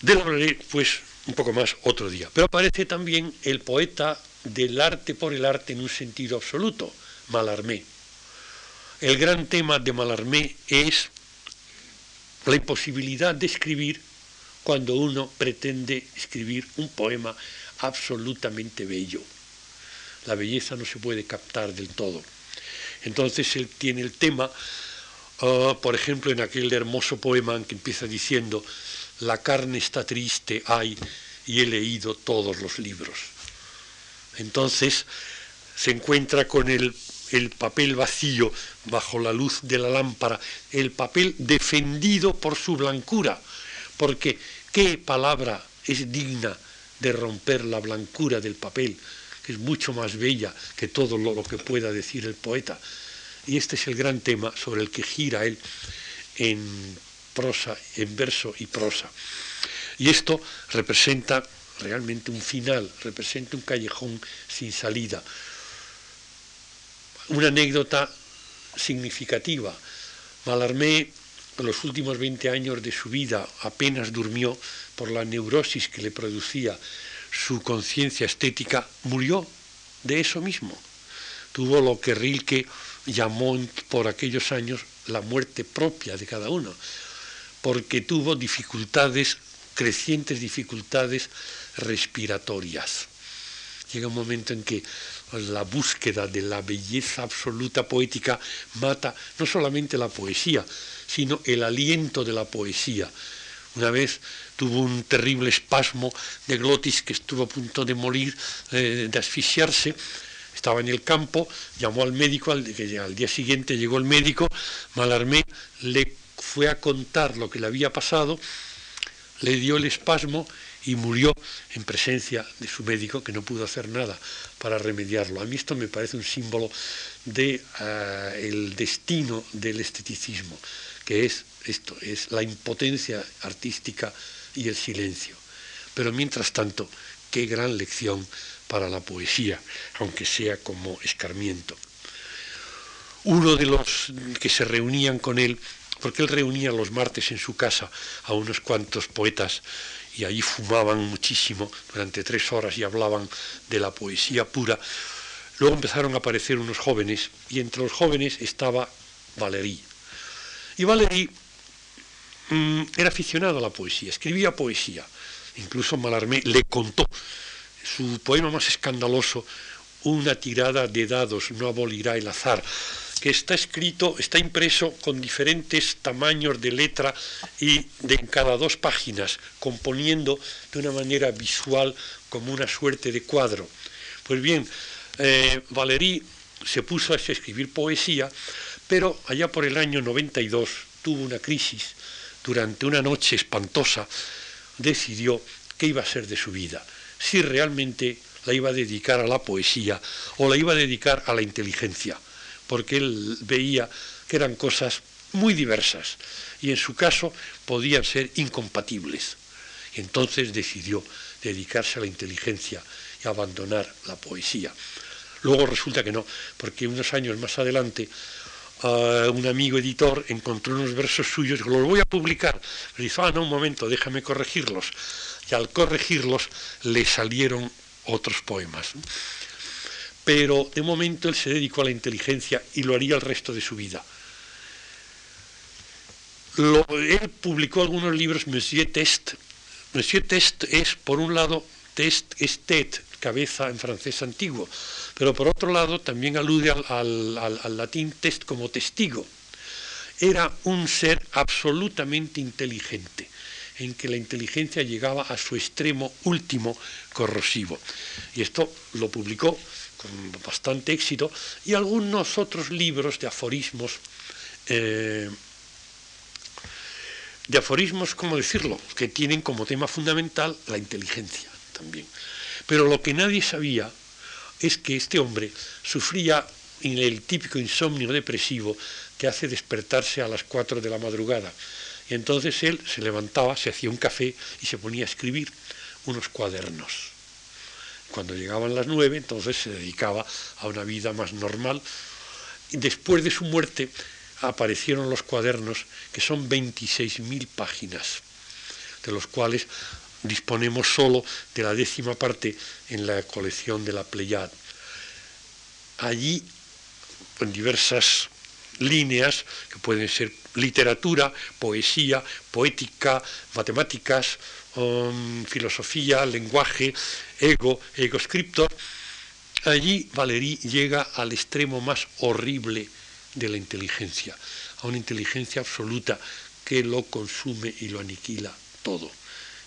De lo hablaré, pues, un poco más otro día. Pero aparece también el poeta del arte por el arte en un sentido absoluto, Malarmé. El gran tema de Malarmé es la imposibilidad de escribir cuando uno pretende escribir un poema absolutamente bello la belleza no se puede captar del todo. Entonces él tiene el tema, ah, por ejemplo, en aquel hermoso poema en que empieza diciendo, la carne está triste, ay, y he leído todos los libros. Entonces se encuentra con el, el papel vacío bajo la luz de la lámpara, el papel defendido por su blancura, porque ¿qué palabra es digna de romper la blancura del papel? Que es mucho más bella que todo lo, que pueda decir el poeta. Y este es el gran tema sobre el que gira él en prosa, en verso y prosa. Y esto representa realmente un final, representa un callejón sin salida. Una anécdota significativa. Malarmé, en los últimos 20 años de su vida, apenas durmió por la neurosis que le producía su conciencia estética, murió de eso mismo. Tuvo lo que Rilke llamó por aquellos años la muerte propia de cada uno, porque tuvo dificultades, crecientes dificultades respiratorias. Llega un momento en que la búsqueda de la belleza absoluta poética mata no solamente la poesía, sino el aliento de la poesía. Una vez tuvo un terrible espasmo de glotis que estuvo a punto de morir, eh, de asfixiarse. Estaba en el campo, llamó al médico, al, al día siguiente llegó el médico, Malarmé le fue a contar lo que le había pasado, le dio el espasmo y murió en presencia de su médico que no pudo hacer nada para remediarlo. A mí esto me parece un símbolo de eh, el destino del esteticismo, que es esto, es la impotencia artística y el silencio. Pero mientras tanto, qué gran lección para la poesía, aunque sea como escarmiento. Uno de los que se reunían con él, porque él reunía los martes en su casa a unos cuantos poetas y ahí fumaban muchísimo durante tres horas y hablaban de la poesía pura. Luego empezaron a aparecer unos jóvenes y entre los jóvenes estaba Valéry. Y Valéry mm, era aficionado a la poesía, escribía poesía. Incluso Malarmé le contó su poema más escandaloso, Una tirada de dados no abolirá el azar, que está escrito, está impreso con diferentes tamaños de letra y de en cada dos páginas, componiendo de una manera visual como una suerte de cuadro. Pues bien, eh, Valéry se puso a escribir poesía, pero allá por el año 92 tuvo una crisis. Durante una noche espantosa decidió qué iba a ser de su vida, si realmente la iba a dedicar a la poesía o la iba a dedicar a la inteligencia porque él veía que eran cosas muy diversas y en su caso podían ser incompatibles. Y entonces decidió dedicarse a la inteligencia y abandonar la poesía. Luego resulta que no, porque unos años más adelante un amigo editor encontró unos versos suyos los voy a publicar. Le dijo, ah, no, un momento, déjame corregirlos. Y al corregirlos le salieron otros poemas pero de momento él se dedicó a la inteligencia y lo haría el resto de su vida. él publicó algunos libros, Monsieur Test. Monsieur Test es, por un lado, test es cabeza en francés antiguo, pero por otro lado también alude al latín test como testigo. Era un ser absolutamente inteligente, en que la inteligencia llegaba a su extremo último corrosivo. Y esto lo publicó con bastante éxito, y algunos otros libros de aforismos, eh, de aforismos, ¿cómo decirlo?, que tienen como tema fundamental la inteligencia también. Pero lo que nadie sabía es que este hombre sufría el típico insomnio depresivo que hace despertarse a las 4 de la madrugada. Y entonces él se levantaba, se hacía un café y se ponía a escribir unos cuadernos. Cuando llegaban las nueve, entonces se dedicaba a una vida más normal. Y después de su muerte aparecieron los cuadernos, que son 26.000 páginas, de los cuales disponemos solo de la décima parte en la colección de la Pleiad. Allí, en diversas líneas, que pueden ser literatura, poesía, poética, matemáticas, um, filosofía, lenguaje, ego, ego scriptor, allí Valéry llega al extremo más horrible de la inteligencia, a una inteligencia absoluta que lo consume y lo aniquila todo.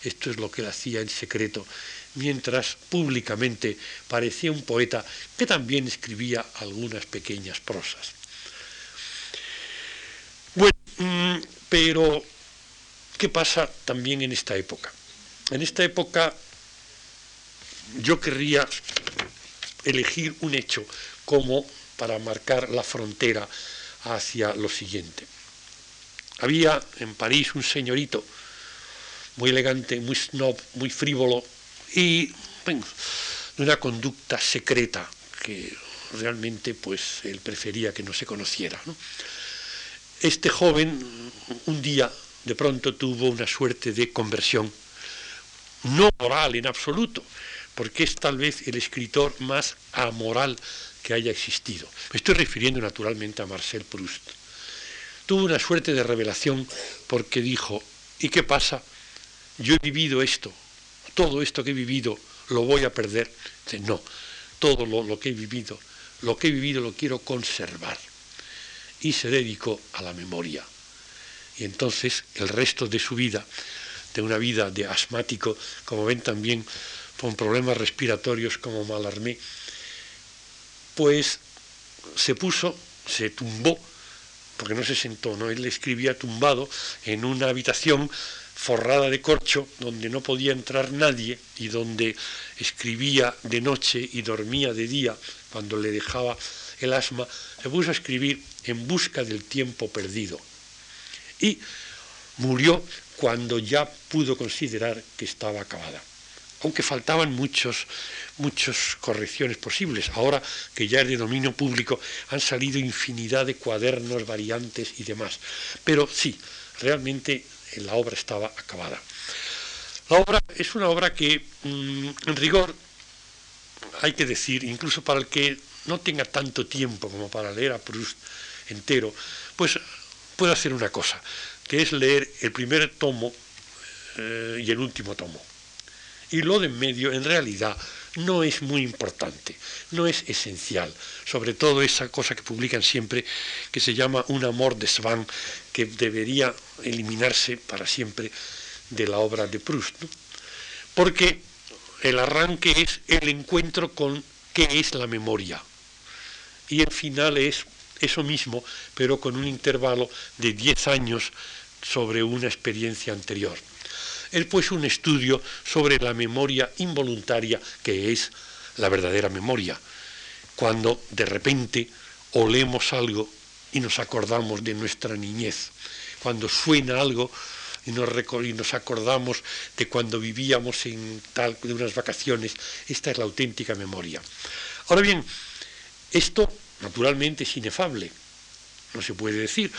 Esto es lo que él hacía en secreto, mientras públicamente parecía un poeta que también escribía algunas pequeñas prosas. Bueno, mm, pero ¿qué pasa también en esta época? En esta época yo querría elegir un hecho como para marcar la frontera hacia lo siguiente. Había en París un señorito muy elegante, muy snob, muy frívolo y de una conducta secreta que realmente pues él prefería que no se conociera. Este joven un día de pronto tuvo una suerte de conversión, no moral en absoluto, porque es tal vez el escritor más amoral que haya existido. Me estoy refiriendo naturalmente a Marcel Proust. Tuvo una suerte de revelación porque dijo, ¿y qué pasa? Yo he vivido esto, todo esto que he vivido lo voy a perder. Dice, no, todo lo, que he vivido, lo que he vivido lo quiero conservar. Y se dedicó a la memoria. Y entonces el resto de su vida, de una vida de asmático, como ven también con problemas respiratorios como Malarmé, pues se puso, se tumbó, porque no se sentó, ¿no? Él escribía tumbado en una habitación forrada de corcho, donde no podía entrar nadie y donde escribía de noche y dormía de día, cuando le dejaba el asma, se puso a escribir en busca del tiempo perdido. Y murió cuando ya pudo considerar que estaba acabada. Aunque faltaban muchos, muchas correcciones posibles. Ahora que ya es de dominio público, han salido infinidad de cuadernos, variantes y demás. Pero sí, realmente la obra estaba acabada. La obra es una obra que, mm, en rigor, hay que decir, incluso para el que no tenga tanto tiempo como para leer a Proust entero, pues puede hacer una cosa, que es leer el primer tomo eh, y el último tomo. Y lo de en medio, en realidad, no es muy importante, no es esencial. Sobre todo esa cosa que publican siempre, que se llama un amor de Svan, que debería eliminarse para siempre de la obra de Proust. Porque el arranque es el encuentro con qué es la memoria. Y el final es eso mismo, pero con un intervalo de 10 años sobre una experiencia anterior es pues un estudio sobre la memoria involuntaria que es la verdadera memoria. Cuando de repente olemos algo y nos acordamos de nuestra niñez, cuando suena algo y nos, y nos acordamos de cuando vivíamos en tal de unas vacaciones, esta es la auténtica memoria. Ahora bien, esto naturalmente es inefable, no se puede decir.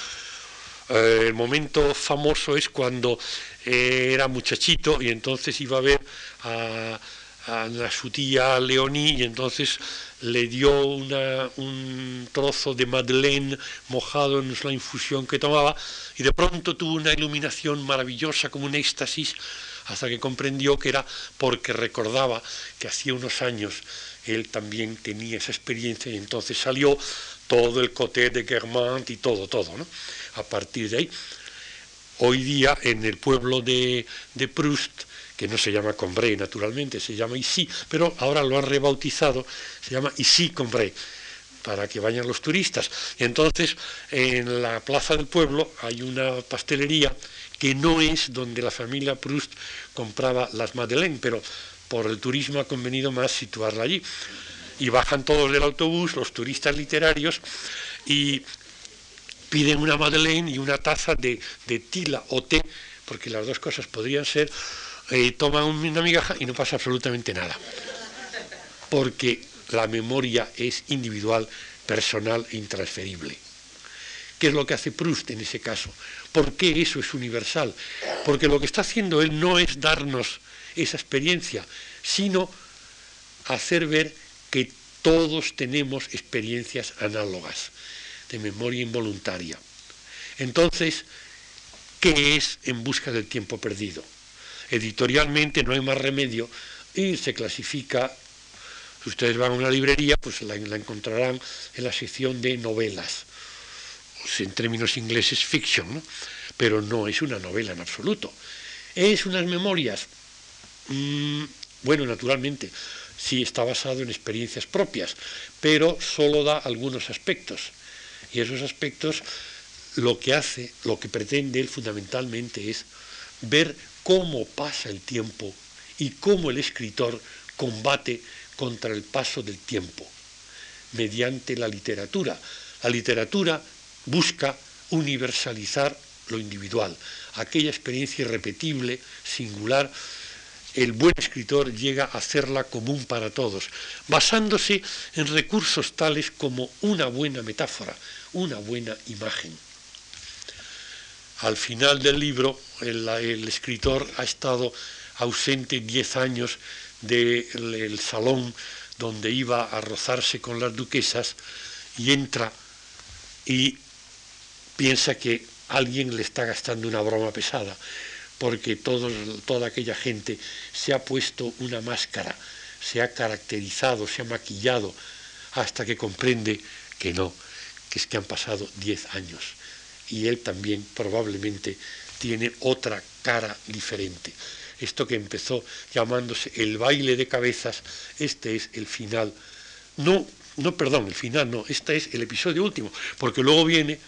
Eh, el momento famoso es cuando era muchachito y entonces iba a ver a, su tía Leonie y entonces le dio un trozo de madeleine mojado en la infusión que tomaba y de pronto tuvo una iluminación maravillosa como un éxtasis hasta que comprendió que era porque recordaba que hacía unos años él también tenía esa experiencia y entonces salió todo el coté de Guermantes y todo, todo, ¿no? A partir de ahí hoy día en el pueblo de, Proust, que no se llama Combray naturalmente, se llama Issy, pero ahora lo han rebautizado, se llama Issy Combray para que vayan los turistas. Entonces en la plaza del pueblo hay una pastelería que no es donde la familia Proust compraba las Madeleine, pero por el turismo ha convenido más situarla allí. Y bajan todos del autobús, los turistas literarios, y piden una madeleine y una taza de, tila o té, porque las dos cosas podrían ser, eh, toman una migaja y no pasa absolutamente nada. Porque la memoria es individual, personal e intransferible. ¿Qué es lo que hace Proust en ese caso? ¿Por qué eso es universal? Porque lo que está haciendo él no es darnos esa experiencia, sino hacer ver que todos tenemos experiencias análogas de memoria involuntaria. Entonces, ¿qué es En busca del tiempo perdido? Editorialmente no hay más remedio y se clasifica, si ustedes van a una librería, pues la, encontrarán en la sección de novelas, en términos ingleses fiction, pero no es una novela en absoluto. Es unas memorias, mm, bueno, naturalmente, sí está basado en experiencias propias, pero solo da algunos aspectos. Y esos aspectos lo que hace, lo que pretende él fundamentalmente es ver cómo pasa el tiempo y cómo el escritor combate contra el paso del tiempo mediante la literatura. La literatura busca universalizar lo individual, aquella experiencia irrepetible, singular, el buen escritor llega a hacerla común para todos, basándose en recursos tales como una buena metáfora, una buena imagen. Al final del libro, el, escritor ha estado ausente diez años del salón donde iba a rozarse con las duquesas y entra y piensa que alguien le está gastando una broma pesada porque toda aquella gente se ha puesto una máscara se ha caracterizado, se ha maquillado, hasta que comprende que no, que es que han pasado diez años. Y él también probablemente tiene otra cara diferente. Esto que empezó llamándose el baile de cabezas, este es el final. No, no, perdón, el final no, este es el episodio último, porque luego viene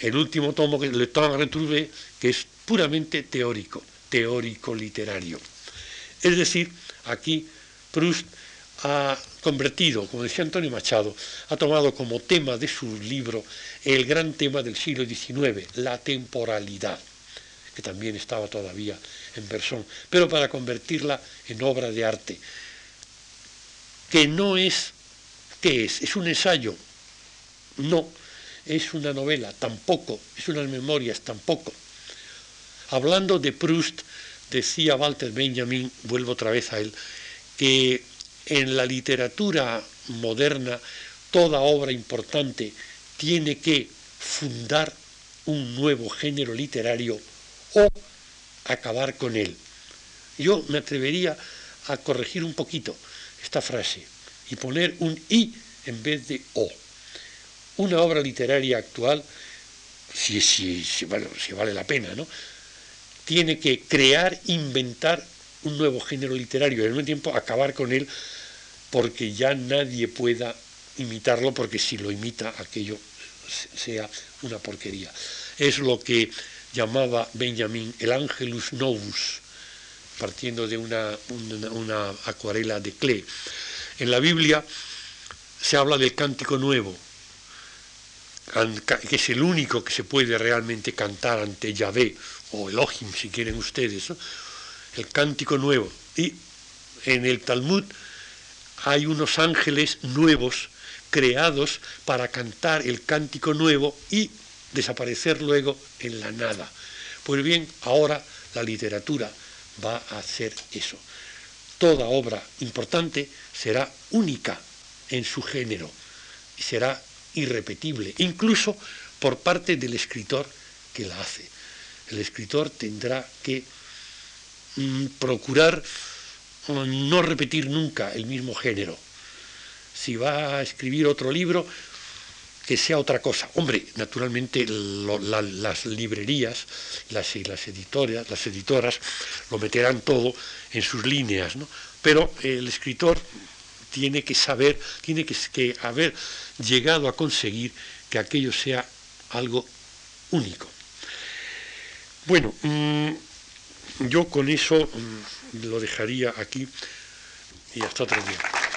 el último tomo, que Le Temps Retrouvé, que es puramente teórico, teórico literario. Es decir, aquí Proust ha convertido, como decía Antonio Machado, ha tomado como tema de su libro el gran tema del siglo XIX, la temporalidad, que también estaba todavía en persona, pero para convertirla en obra de arte, que no es, ¿qué es? ¿Es un ensayo? No, es una novela, tampoco, es unas memorias, tampoco. Hablando de Proust, decía Walter Benjamin, vuelvo otra vez a él, que en la literatura moderna toda obra importante tiene que fundar un nuevo género literario o acabar con él. Yo me atrevería a corregir un poquito esta frase y poner un i en vez de o. Una obra literaria actual, si, si, si, vale la pena, ¿no? Tiene que crear, inventar un nuevo género literario y al mismo tiempo acabar con él porque ya nadie pueda imitarlo porque si lo imita aquello sea una porquería. Es lo que llamaba Benjamin el Angelus Novus, partiendo de una, una, acuarela de Klee. En la Biblia se habla del cántico nuevo, que es el único que se puede realmente cantar ante Yahvé, o Elohim si quieren ustedes, el cántico nuevo. Y en el Talmud hay unos ángeles nuevos creados para cantar el cántico nuevo y desaparecer luego en la nada. Pues bien, ahora la literatura va a hacer eso. Toda obra importante será única en su género y será irrepetible, incluso por parte del escritor que la hace. El escritor tendrá que mm, procurar no repetir nunca el mismo género. Si va a escribir otro libro, que sea otra cosa. Hombre, naturalmente las librerías las, las, editoras, las editoras lo meterán todo en sus líneas, ¿no? pero el escritor tiene que saber, tiene que haber llegado a conseguir que aquello sea algo único. Bueno, mm, yo con eso mm, lo dejaría aquí y hasta otro día.